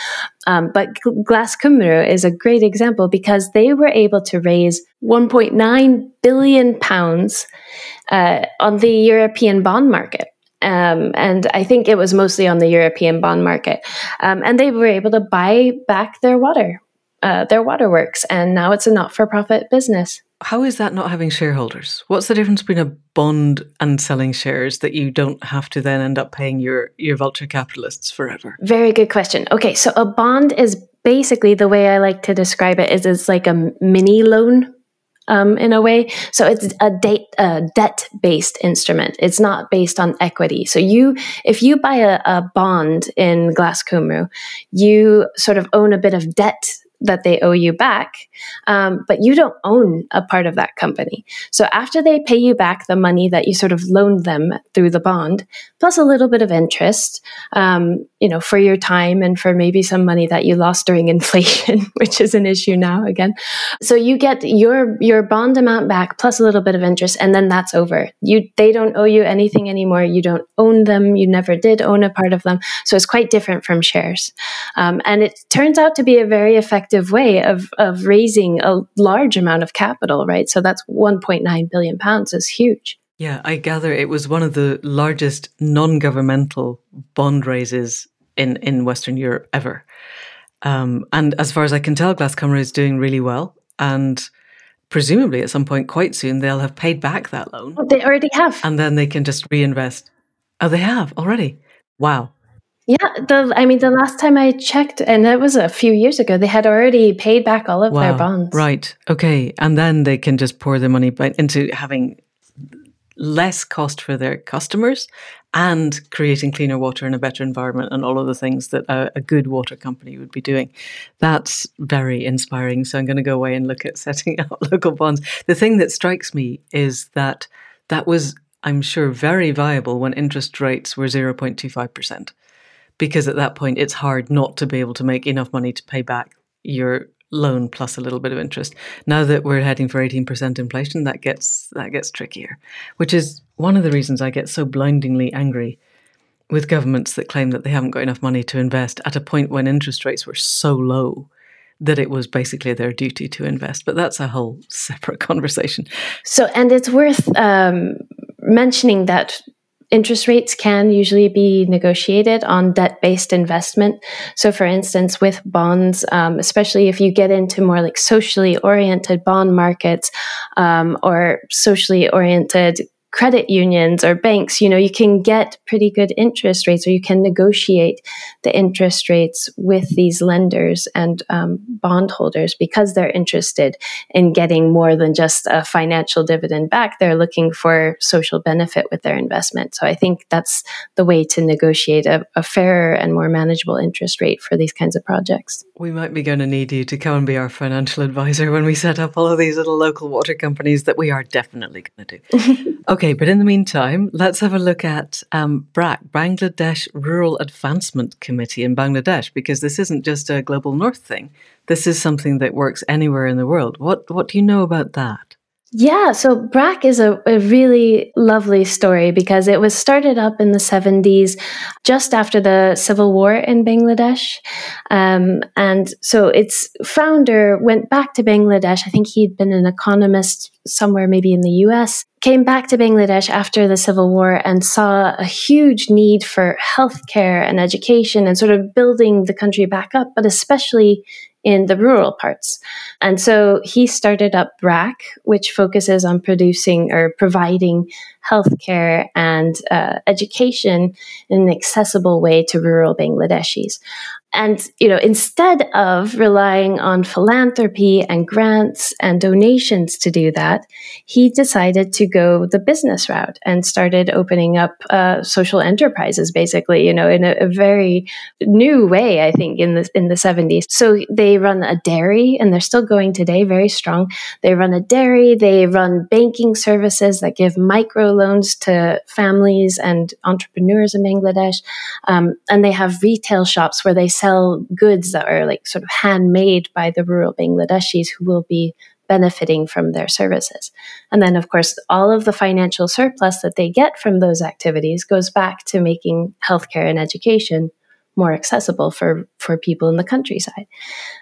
Um, but Glas Cymru is a great example because they were able to raise 1.9 billion pounds uh, on the European bond market. Um, and I think it was mostly on the European bond market. Um, and they were able to buy back their water, uh, their waterworks, and now it's a not-for-profit business how is that not having shareholders? What's the difference between a bond and selling shares that you don't have to then end up paying your your vulture capitalists forever? Very good question. Okay, so a bond is basically the way I like to describe it is it's like a mini loan um, in a way. So it's a, date, a debt based instrument. It's not based on equity. So you, if you buy a, a bond in Glas Cymru, you sort of own a bit of debt that they owe you back, um, but you don't own a part of that company. So after they pay you back the money that you sort of loaned them through the bond, plus a little bit of interest, um, you know, for your time and for maybe some money that you lost during [laughs] inflation, which is an issue now again. So you get your your bond amount back plus a little bit of interest, and then that's over. You they don't owe you anything anymore. You don't own them. You never did own a part of them. So it's quite different from shares, um, and it turns out to be a very effective way of of raising a large amount of capital. Right. So that's 1.9 billion pounds is huge. Yeah, I gather it was one of the largest non-governmental bond raises in in Western Europe ever. Um, and as far as I can tell, Glas Cymru is doing really well. And presumably at some point quite soon, they'll have paid back that loan. Oh, they already have. And then they can just reinvest. Oh, they have already? Wow. Yeah, the I mean the last time I checked, and that was a few years ago, they had already paid back all of wow. their bonds. Right. Okay. And then they can just pour their money into having less cost for their customers and creating cleaner water and a better environment and all of the things that a, a, good water company would be doing. That's very inspiring. So I'm going to go away and look at [laughs] setting up local bonds. The thing that strikes me is that that was, I'm sure, very viable when interest rates were 0.25%. Because at that point, it's hard not to be able to make enough money to pay back your loan plus a little bit of interest. Now that we're heading for 18% inflation, that gets that gets trickier, which is one of the reasons I get so blindingly angry with governments that claim that they haven't got enough money to invest at a point when interest rates were so low that it was basically their duty to invest. But that's a whole [laughs] separate conversation. So, and it's worth um, mentioning that interest rates can usually be negotiated on debt based investment. So, for instance, with bonds, um, especially if you get into more like socially oriented bond markets um, or socially oriented credit unions or banks, you know, you can get pretty good interest rates or you can negotiate the interest rates with these lenders and um, bondholders because they're interested in getting more than just a financial dividend back. They're looking for social benefit with their investment. So I think that's the way to negotiate a, a fairer and more manageable interest rate for these kinds of projects. We might be going to need you to come and be our financial advisor when we set up all of these little local water companies that we are definitely going to do. okay. [laughs] Okay, but in the meantime, let's have a look at um, BRAC, Bangladesh Rural Advancement Committee in Bangladesh, because this isn't just a global north thing. This is something that works anywhere in the world. What what do you know about that? Yeah, so BRAC is a, a, really lovely story because it was started up in the 70s, just after the civil war in Bangladesh. Um, and so its founder went back to Bangladesh. I think he'd been an economist somewhere, maybe in the US, came back to Bangladesh after the civil war and saw a huge need for healthcare and education and sort of building the country back up, but especially in the rural parts. And so he started up BRAC, which focuses on producing or providing healthcare and uh, education in an accessible way to rural Bangladeshis. And, you know, instead of relying on philanthropy and grants and donations to do that, he decided to go the business route and started opening up uh, social enterprises, basically, you know, in a, a, very new way, I think, in the, in the 70s. So they run a dairy and they're still going today, very strong. They run a dairy, they run banking services that give micro loans to families and entrepreneurs in Bangladesh. Um, and they have retail shops where they sell goods that are like sort of handmade by the rural Bangladeshis who will be benefiting from their services. And then, of course, all of the financial surplus that they get from those activities goes back to making healthcare and education more accessible for for people in the countryside.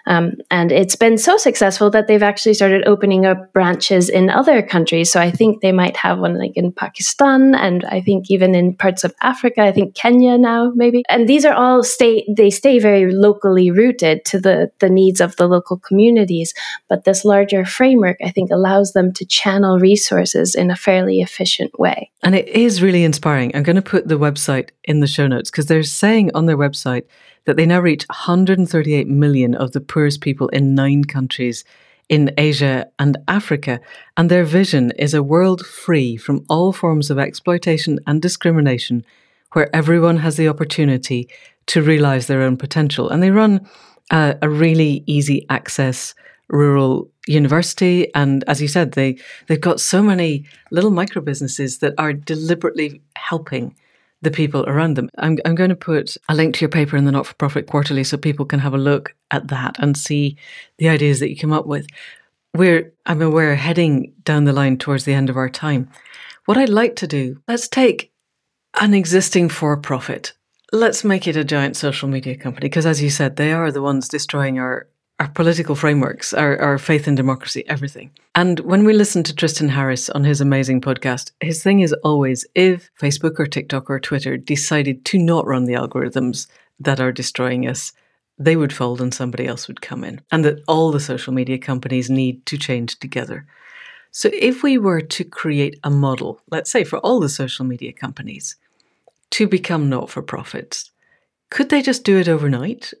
Um, and it's been so successful that they've actually started opening up branches in other countries. So I think they might have one like in Pakistan, and I think even in parts of Africa. I think Kenya now maybe. And these are all stay they stay very locally rooted to the the needs of the local communities. But this larger framework, I think, allows them to channel resources in a fairly efficient way. And it is really inspiring. I'm going to put the website in the show notes because they're saying on their website website that they now reach 138 million of the poorest people in nine countries in Asia and Africa. And their vision is a world free from all forms of exploitation and discrimination, where everyone has the opportunity to realize their own potential. And they run uh, a really easy access rural university. And as you said, they, they've got so many little micro businesses that are deliberately helping the people around them. I'm, I'm going to put a link to your paper in the Not for Profit Quarterly so people can have a look at that and see the ideas that you come up with. We're, I mean, we're heading down the line towards the end of our time. What I'd like to do, let's take an existing for profit. Let's make it a giant social media company because, as you said, they are the ones destroying our our political frameworks, our, our faith in democracy, everything. And when we listen to Tristan Harris on his amazing podcast, his thing is always if Facebook or TikTok or Twitter decided to not run the algorithms that are destroying us, they would fold and somebody else would come in. And that all the social media companies need to change together. So if we were to create a model, let's say for all the social media companies, to become not for profits, could they just do it overnight?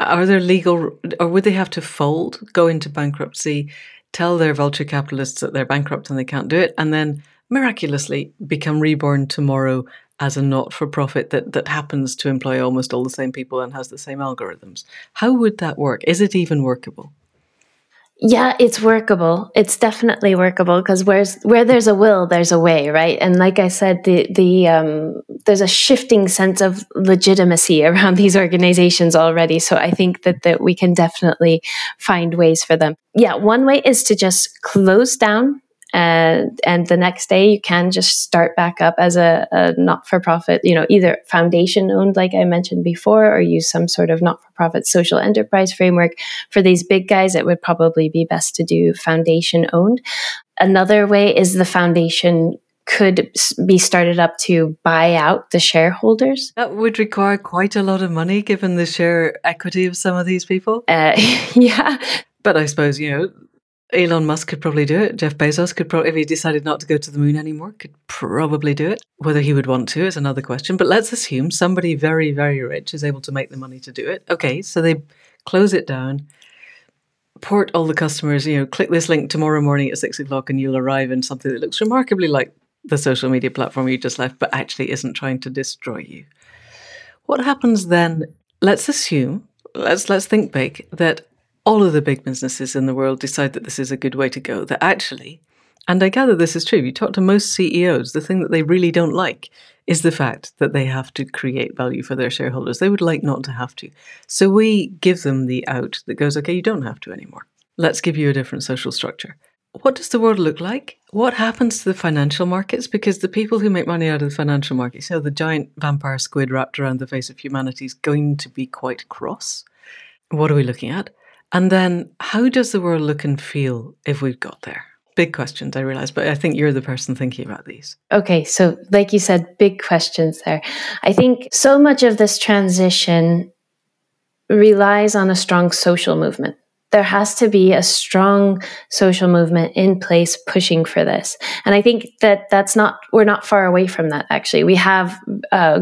Are there legal, or would they have to fold, go into bankruptcy, tell their vulture capitalists that they're bankrupt and they can't do it, and then miraculously become reborn tomorrow as a not for profit that, that happens to employ almost all the same people and has the same algorithms? How would that work? Is it even workable? Yeah, it's workable. It's definitely workable because where's where there's a will, there's a way, right? And like I said, the the um, there's a shifting sense of legitimacy [laughs] around these organizations already. So I think that that we can definitely find ways for them. Yeah, one way is to just close down and and the next day you can just start back up as a, a not-for-profit you know either foundation owned like i mentioned before or use some sort of not-for-profit social enterprise framework for these big guys it would probably be best to do foundation owned another way is the foundation could be started up to buy out the shareholders. That would require quite a lot of money given the share equity of some of these people. Uh, [laughs] yeah. But I suppose, you know, Elon Musk could probably do it. Jeff Bezos could probably, if he decided not to go to the moon anymore, could probably do it. Whether he would want to is another question. But let's assume somebody very, very rich is able to make the money to do it. Okay, so they close it down, port all the customers, you know, click this link tomorrow morning at six o'clock and you'll arrive in something that looks remarkably like the social media platform you just left, but actually isn't trying to destroy you. What happens then? Let's assume, let's let's think big, that all of the big businesses in the world decide that this is a good way to go, that actually, and I gather this is true, you talk to most CEOs, the thing that they really don't like is the fact that they have to create value for their shareholders. They would like not to have to. So we give them the out that goes, okay, you don't have to anymore. Let's give you a different social structure. What does the world look like? What happens to the financial markets? Because the people who make money out of the financial markets, you know, the giant vampire squid wrapped around the face of humanity is going to be quite cross. What are we looking at? And then, how does the world look and feel if we've got there? Big questions, I realize, but I think you're the person thinking about these. Okay, so like you said, big questions there. I think so much of this transition relies on a strong social movement. There has to be a strong social movement in place pushing for this. And I think that that's not, we're not far away from that, actually. We have uh,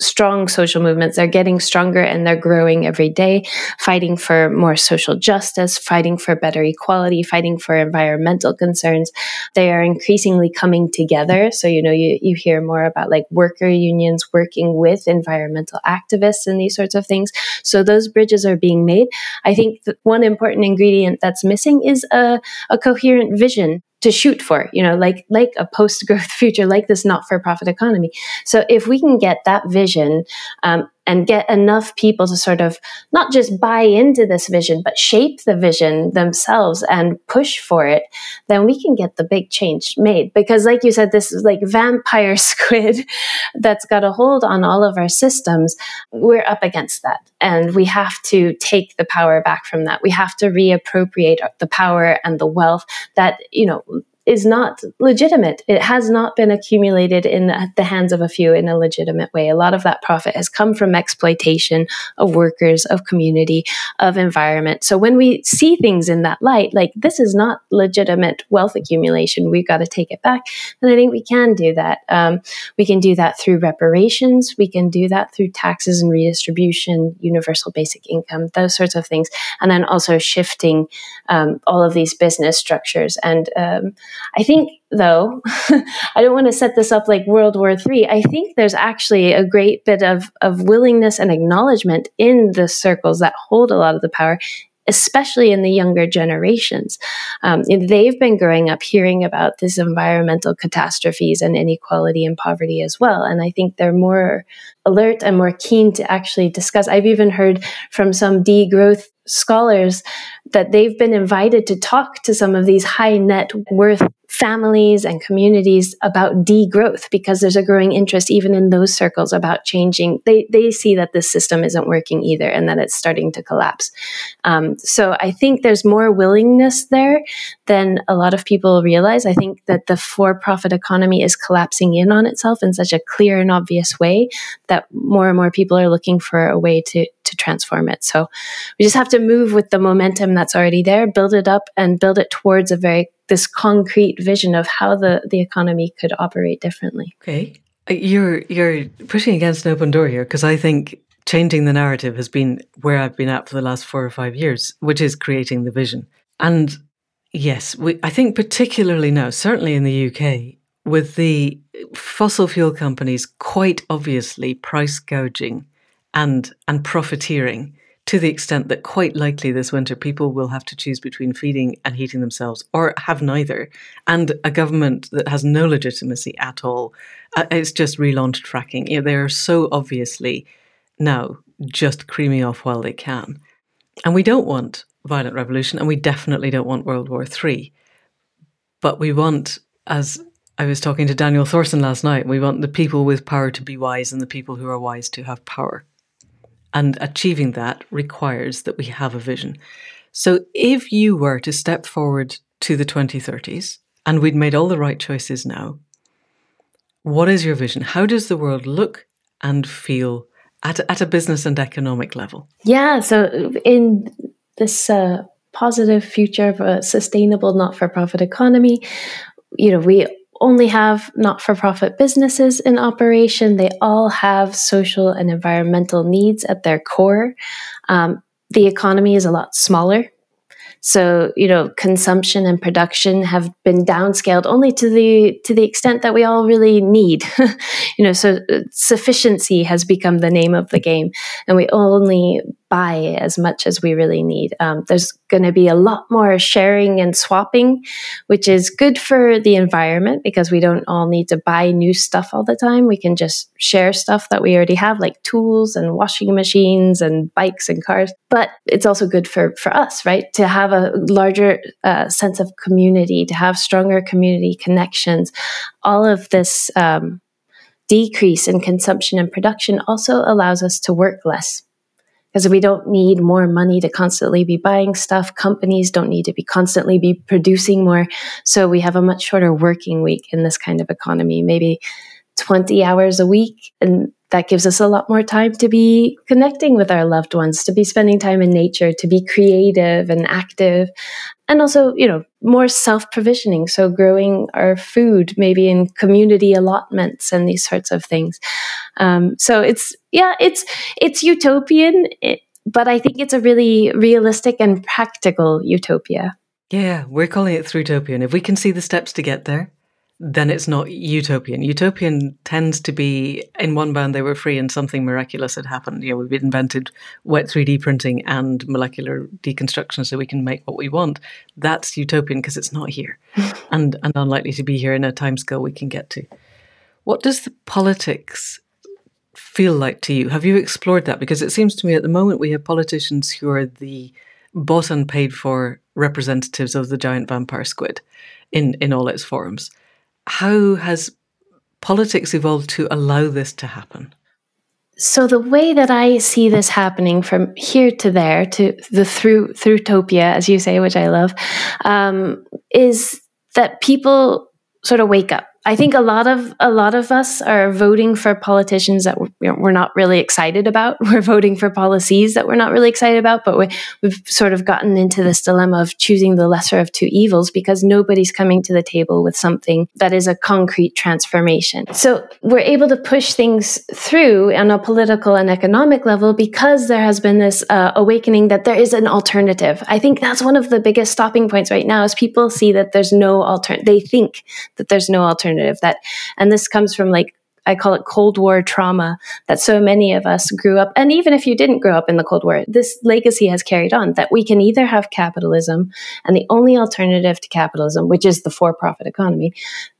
strong social movements. They're getting stronger and they're growing every day, fighting for more social justice, fighting for better equality, fighting for environmental concerns. They are increasingly coming together. So, you know, you, you hear more about like worker unions working with environmental activists and these sorts of things. So those bridges are being made. I think one important ingredient that's missing is a, a coherent vision to shoot for you know like like a post growth [laughs] future like this not for profit economy. So if we can get that vision um, and get enough people to sort of not just buy into this vision, but shape the vision themselves and push for it, then we can get the big change made. Because, like you said, this is like vampire [laughs] squid that's got a hold on all of our systems. We're up against that. And we have to take the power back from that. We have to reappropriate the power and the wealth that, you know, is not legitimate. It has not been accumulated in the hands of a few in a legitimate way. A lot of that profit has come from exploitation of workers, of community, of environment. So when we see things in that light, like this is not legitimate wealth accumulation, we've got to take it back. And I think we can do that. Um, we can do that through reparations. We can do that through taxes and redistribution, universal basic income, those sorts of things. And then also shifting um, all of these business structures and um, I think, though, [laughs] I don't want to set this up like World War III. I think there's actually a great bit of, of willingness and acknowledgement in the circles that hold a lot of the power especially in the younger generations. Um, they've been growing up hearing about these environmental catastrophes and inequality and poverty as well. And I think they're more alert and more keen to actually discuss. I've even heard from some degrowth scholars that they've been invited to talk to some of these high net worth families and communities about degrowth because there's a growing interest even in those circles about changing. They, they see that this system isn't working either and that it's starting to collapse. Um, so i think there's more willingness there than a lot of people realize. I think that the for-profit economy is collapsing in on itself in such a clear and obvious way that more and more people are looking for a way to to transform it. So we just have to move with the momentum that's already there build it up and build it towards a very this concrete vision of how the, the economy could operate differently. Okay. Uh, you're you're pushing against an open door here because I think changing the narrative has been where I've been at for the last four or five years, which is creating the vision. And yes, we, I think particularly now, certainly in the UK, with the fossil fuel companies quite obviously price gouging and and profiteering to the extent that quite likely this winter people will have to choose between feeding and heating themselves or have neither. And a government that has no legitimacy at all. Uh, it's just relaunched fracking. You know, they're so obviously now just creaming off while they can. And we don't want violent revolution and we definitely don't want World War III. But we want, as I was talking to Daniel Thorson last night, we want the people with power to be wise and the people who are wise to have power. And achieving that requires that we have a vision. So if you were to step forward to the 2030s and we'd made all the right choices now, what is your vision? How does the world look and feel at, at a business and economic level? Yeah. So in this uh, positive future of a sustainable not for profit economy, you know, we only have not for profit businesses in operation. They all have social and environmental needs at their core. Um, the economy is a lot smaller so, you know, consumption and production have been downscaled only to the to the extent that we all really need. [laughs] you know, so uh, sufficiency has become the name of the game, and we only buy as much as we really need. Um, there's going to be a lot more sharing and swapping, which is good for the environment because we don't all need to buy new stuff all the time. We can just share stuff that we already have, like tools and washing machines and bikes and cars. But it's also good for for us, right? To have a larger uh, sense of community, to have stronger community connections. All of this um, decrease in consumption and production also allows us to work less because we don't need more money to constantly be buying stuff. Companies don't need to be constantly be producing more. So we have a much shorter working week in this kind of economy. Maybe 20 hours a week and that gives us a lot more time to be connecting with our loved ones, to be spending time in nature, to be creative and active, and also, you know, more self provisioning. So, growing our food, maybe in community allotments and these sorts of things. Um, so, it's, yeah, it's, it's utopian, it, but I think it's a really realistic and practical utopia. Yeah, we're calling it Thrutopian. If we can see the steps to get there, then it's not utopian. Utopian tends to be in one bound they were free and something miraculous had happened. You know, we've invented wet 3D printing and molecular deconstruction so we can make what we want. That's utopian because it's not here [laughs] and, and unlikely to be here in a timescale we can get to. What does the politics feel like to you? Have you explored that? Because it seems to me at the moment we have politicians who are the bought and paid for representatives of the giant vampire squid in, in all its forms how has politics evolved to allow this to happen? So the way that I see this happening from here to there to the through through topia, as you say, which I love, um, is that people sort of wake up. I think a lot of a lot of us are voting for politicians that we're not really excited about. [laughs] We're voting for policies that we're not really excited about, but we, we've sort of gotten into this dilemma of choosing the lesser of two evils because nobody's coming to the table with something that is a concrete transformation. So we're able to push things through on a political and economic level because there has been this uh, awakening that there is an alternative. I think that's one of the biggest stopping points right now is people see that there's no alternative. They think that there's no alternative that, and this comes from like I call it Cold War trauma that so many of us grew up, and even if you didn't grow up in the Cold War, this legacy has carried on that we can either have capitalism, and the only alternative to capitalism, which is the for profit economy,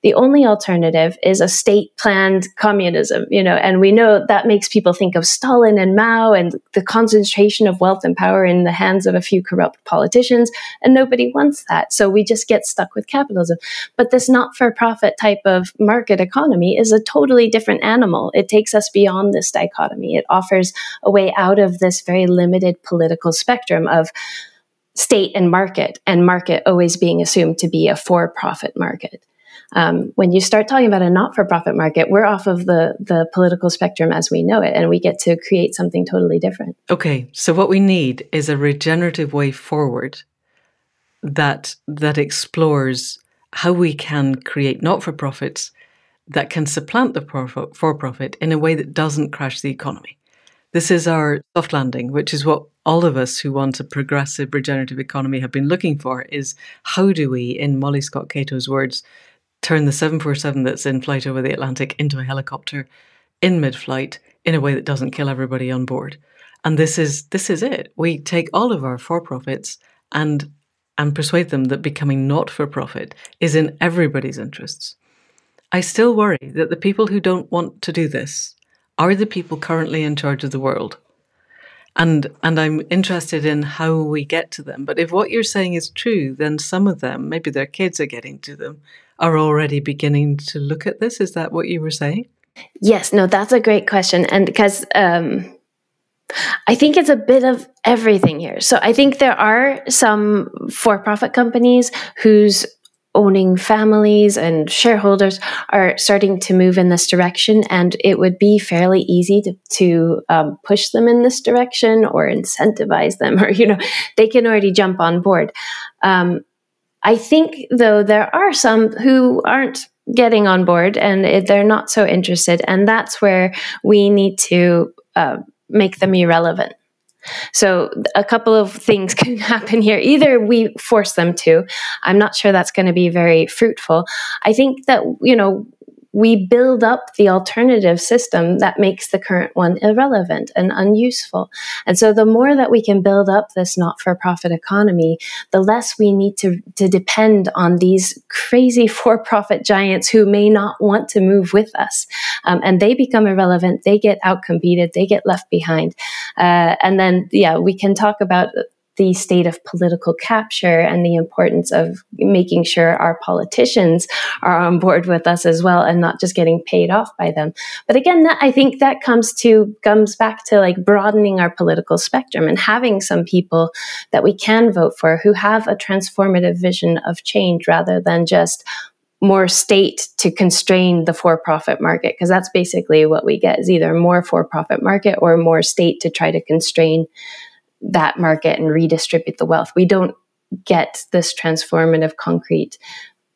the only alternative is a state planned communism, you know, and we know that makes people think of Stalin and Mao and the concentration of wealth and power in the hands of a few corrupt politicians, and nobody wants that. So we just get stuck with capitalism. But this not for profit type of market economy is a totally different animal. It takes us beyond this dichotomy. It offers a way out of this very limited political spectrum of state and market, and market always being assumed to be a for profit market. Um, when you start talking about a not-for-profit market, we're off of the the political spectrum as we know it, and we get to create something totally different. Okay, so what we need is a regenerative way forward that that explores how we can create not-for-profits that can supplant the for-profit in a way that doesn't crash the economy. This is our soft landing, which is what all of us who want a progressive regenerative economy have been looking for is how do we, in Molly Scott Cato's words, turn the 747 that's in flight over the Atlantic into a helicopter in mid-flight in a way that doesn't kill everybody on board. And this is this is it. We take all of our for-profits and and persuade them that becoming not for profit is in everybody's interests. I still worry that the people who don't want to do this are the people currently in charge of the world. And and I'm interested in how we get to them. But if what you're saying is true, then some of them, maybe their kids are getting to them, are already beginning to look at this? Is that what you were saying? Yes, no, that's a great question. And because um, I think it's a bit of everything here. So I think there are some for profit companies whose owning families and shareholders are starting to move in this direction, and it would be fairly easy to, to um, push them in this direction or incentivize them, [laughs] or, you know, they can already jump on board. Um, I think, though, there are some who aren't getting on board and they're not so interested. And that's where we need to uh, make them irrelevant. So, a couple of things [laughs] can happen here. Either we force them to, I'm not sure that's going to be very fruitful. I think that, you know, we build up the alternative system that makes the current one irrelevant and unuseful. And so the more that we can build up this not for profit economy, the less we need to, to depend on these crazy [laughs] for profit giants who may not want to move with us. Um, and they become irrelevant, they get outcompeted, they get left behind. Uh, and then, yeah, we can talk about the state of political capture and the importance of making sure our politicians are on board with us as well and not just getting paid off by them. But again, that, I think that comes to comes back to like broadening our political spectrum and having some people that we can vote for who have a transformative vision of change rather than just more state to constrain the for-profit market because that's basically what we get is either more for-profit market or more state to try to constrain that market and redistribute the wealth. We don't get this transformative concrete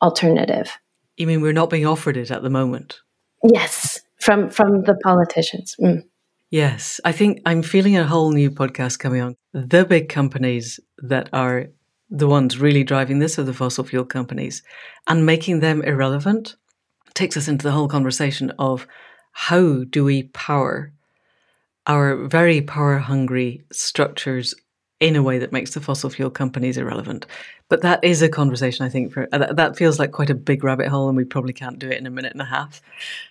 alternative. You mean we're not being offered it at the moment? Yes, from from the politicians. Mm. Yes, I think I'm feeling a whole new podcast coming on. The big companies that are the ones really driving this are the fossil fuel companies, and making them irrelevant takes us into the whole conversation of how do we power our very power hungry structures in a way that makes the fossil fuel companies irrelevant. But that is a conversation, I think, for uh, that feels like quite a big rabbit hole, and we probably can't do it in a minute and a half.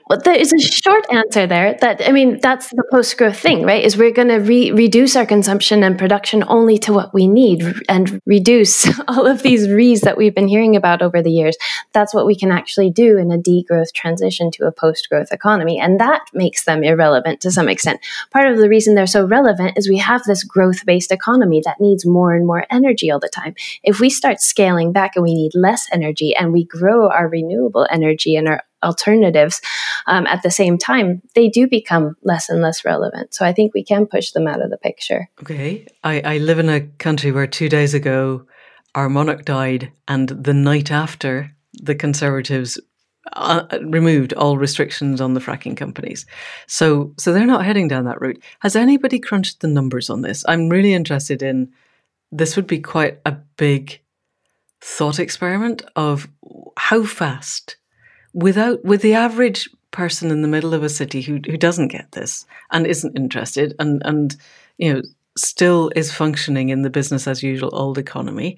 Well, there is a short answer there. That I mean, that's the post-growth thing, right? Is we're going to re- reduce our consumption and production only to what we need, and reduce [laughs] all of these re's that we've been hearing about over the years. That's what we can actually do in a degrowth transition to a post-growth economy, and that makes them irrelevant to some extent. Part of the reason they're so relevant is we have this growth-based economy that needs more and more energy all the time. If we start scaling back and we need less energy, and we grow our renewable energy and our alternatives um, at the same time, they do become less and less relevant. So I think we can push them out of the picture. Okay. I, I live in a country where two days ago our monarch died, and the night after, the Conservatives uh, removed all restrictions on the fracking companies. So, so they're not heading down that route. Has anybody crunched the numbers on this? I'm really interested in. This would be quite a big thought experiment of how fast, without with the average person in the middle of a city who who doesn't get this and isn't interested and and you know still is functioning in the business as usual old economy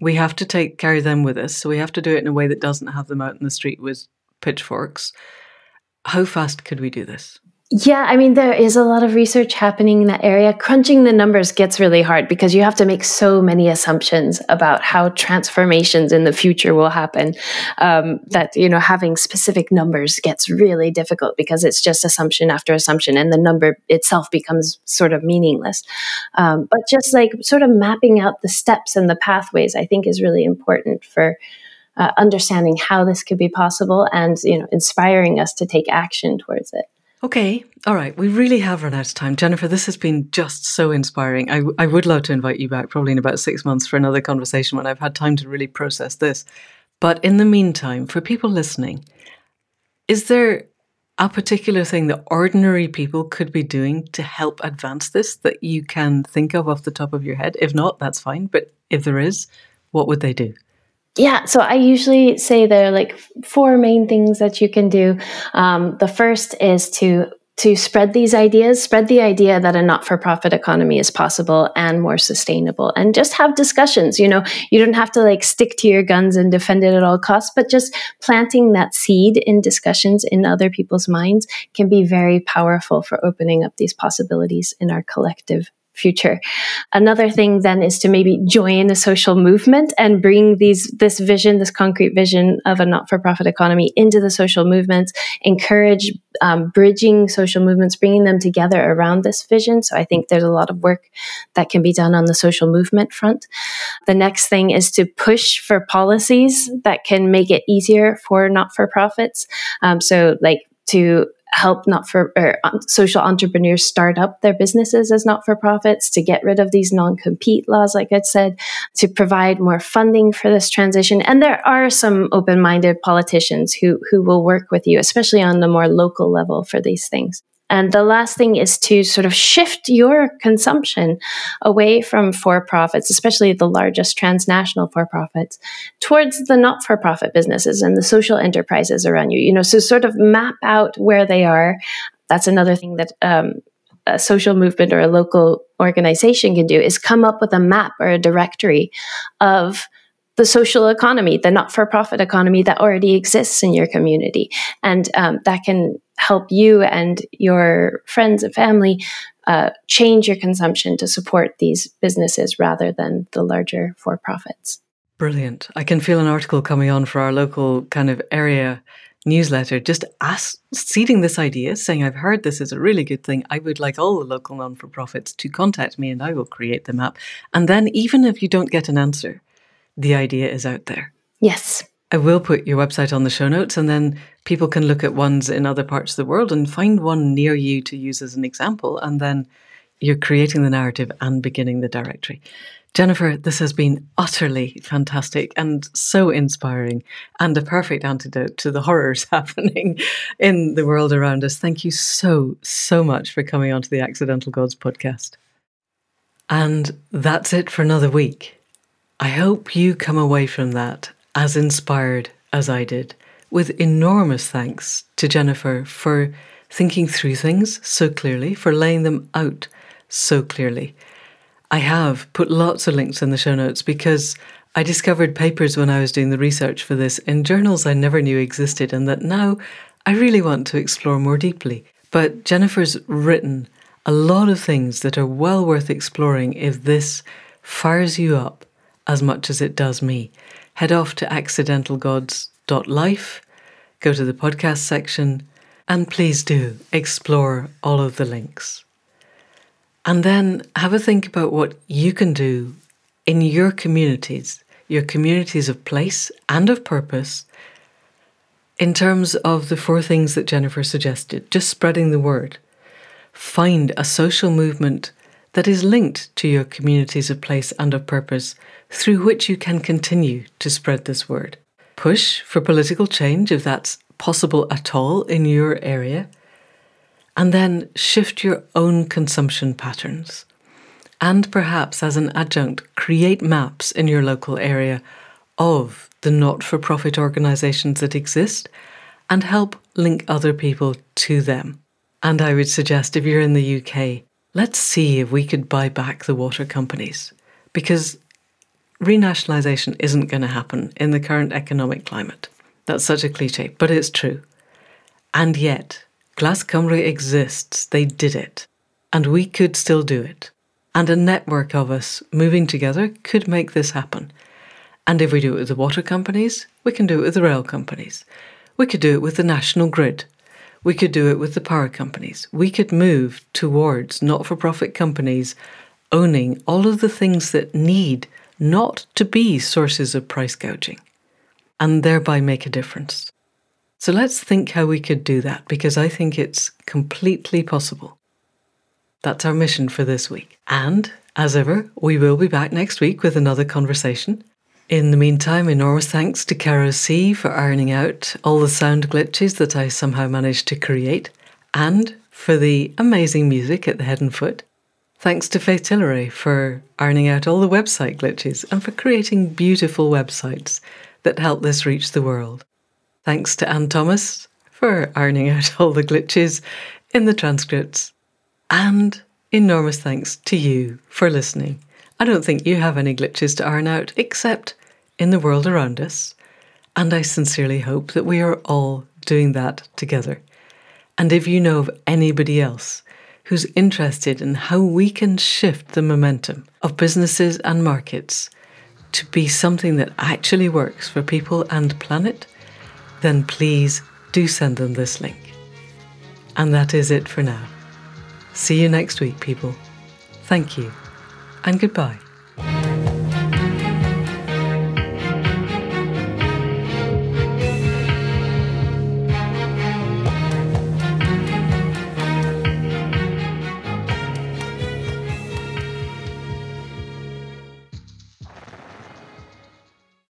we have to take carry them with us. So we have to do it in a way that doesn't have them out in the street with pitchforks. How fast could we do this yeah, I mean, there is a lot of research happening in that area. Crunching the numbers gets really hard because you have to make so many assumptions about how transformations in the future will happen. Um, that, you know, having specific numbers gets really difficult because it's just assumption after assumption and the number itself becomes sort of meaningless. Um, but just like sort of mapping out the steps and the pathways, I think is really important for. Uh, understanding how this could be possible and you know inspiring us to take action towards it Okay, all right. We really have run out of time. Jennifer, this has been just so inspiring. I, I would love to invite you back probably in about six months for another conversation when I've had time to really process this. But in the meantime, for people listening, is there a particular thing that ordinary people could be doing to help advance this that you can think of off the top of your head? If not, that's fine. But if there is, what would they do? Yeah, so I usually say there are like four main things that you can do. Um, the first is to to spread these ideas, spread the idea that a not-for-profit economy is possible and more sustainable, and just have discussions. You know, you don't have to like stick to your guns and defend it at all costs, but just planting that seed in discussions in other people's minds can be very powerful for opening up these possibilities in our collective future. Another thing then is to maybe join a social movement and bring these this vision, this concrete vision of a not-for-profit economy into the social movements. Encourage um, bridging social movements, bringing them together around this vision. So I think there's a lot of work that can be done on the social movement front. The next thing is to push for policies that can make it easier for not-for-profits. Um, so like to help not for or uh, social entrepreneurs start up their businesses as not for profits to get rid of these non compete laws, like I said, to provide more funding for this transition. And there are some open minded politicians who who will work with you, especially on the more local level, for these things. And the last thing is to sort of shift your consumption away from for profits, especially the largest transnational for profits, towards the not for profit businesses and the social enterprises around you. You know, so sort of map out where they are. That's another thing that um, a social movement or a local organization can do is come up with a map or a directory of the social economy, the not for profit economy that already exists in your community. And um, that can help you and your friends and family uh, change your consumption to support these businesses rather than the larger for profits. Brilliant. I can feel an article coming on for our local kind of area newsletter just ask, seeding this idea, saying, I've heard this is a really good thing. I would like all the local non for profits to contact me and I will create the map. And then, even if you don't get an answer, the idea is out there. Yes. I will put your website on the show notes, and then people can look at ones in other parts of the world and find one near you to use as an example. And then you're creating the narrative and beginning the directory. Jennifer, this has been utterly fantastic and so inspiring and a perfect antidote to the horrors [laughs] happening in the world around us. Thank you so, so much for coming onto the Accidental Gods podcast. And that's it for another week. I hope you come away from that as inspired as I did, with enormous thanks to Jennifer for thinking through things so clearly, for laying them out so clearly. I have put lots of links in the show notes because I discovered papers when I was doing the research for this in journals I never knew existed and that now I really want to explore more deeply. But Jennifer's written a lot of things that are well worth exploring if this fires you up as much as it does me. Head off to accidentalgods.life, go to the podcast section, and please do explore all of the links. And then have a think about what you can do in your communities, your communities of place and of purpose, In terms of the four things that Jennifer suggested, just spreading the word. Find a social movement that is linked to your communities of place and of purpose through which you can continue to spread this word. Push for political change if that's possible at all in your area. And then shift your own consumption patterns. And perhaps, as an adjunct, create maps in your local area of the not for profit organisations that exist and help link other people to them. And I would suggest if you're in the UK, let's see if we could buy back the water companies because renationalisation isn't going to happen in the current economic climate. That's such a cliche, but it's true. And yet, Glas Cymru exists, they did it, and we could still do it. And a network of us moving together could make this happen. And if we do it with the water companies, we can do it with the rail companies. We could do it with the national grid. We could do it with the power companies. We could move towards not for profit companies owning all of the things that need not to be sources of price gouging and thereby make a difference. So let's think how we could do that because I think it's completely possible. That's our mission for this week. And as ever, we will be back next week with another conversation. In the meantime, enormous thanks to Caro C for ironing out all the sound glitches that I somehow managed to create, and for the amazing music at the head and foot. Thanks to Faith Tillery for ironing out all the website glitches and for creating beautiful websites that help this reach the world. Thanks to Anne Thomas for ironing out all the glitches in the transcripts. And enormous thanks to you for listening. I don't think you have any glitches to iron out except in the world around us. And I sincerely hope that we are all doing that together. And if you know of anybody else who's interested in how we can shift the momentum of businesses and markets to be something that actually works for people and planet, then please do send them this link. And that is it for now. See you next week, people. Thank you and goodbye.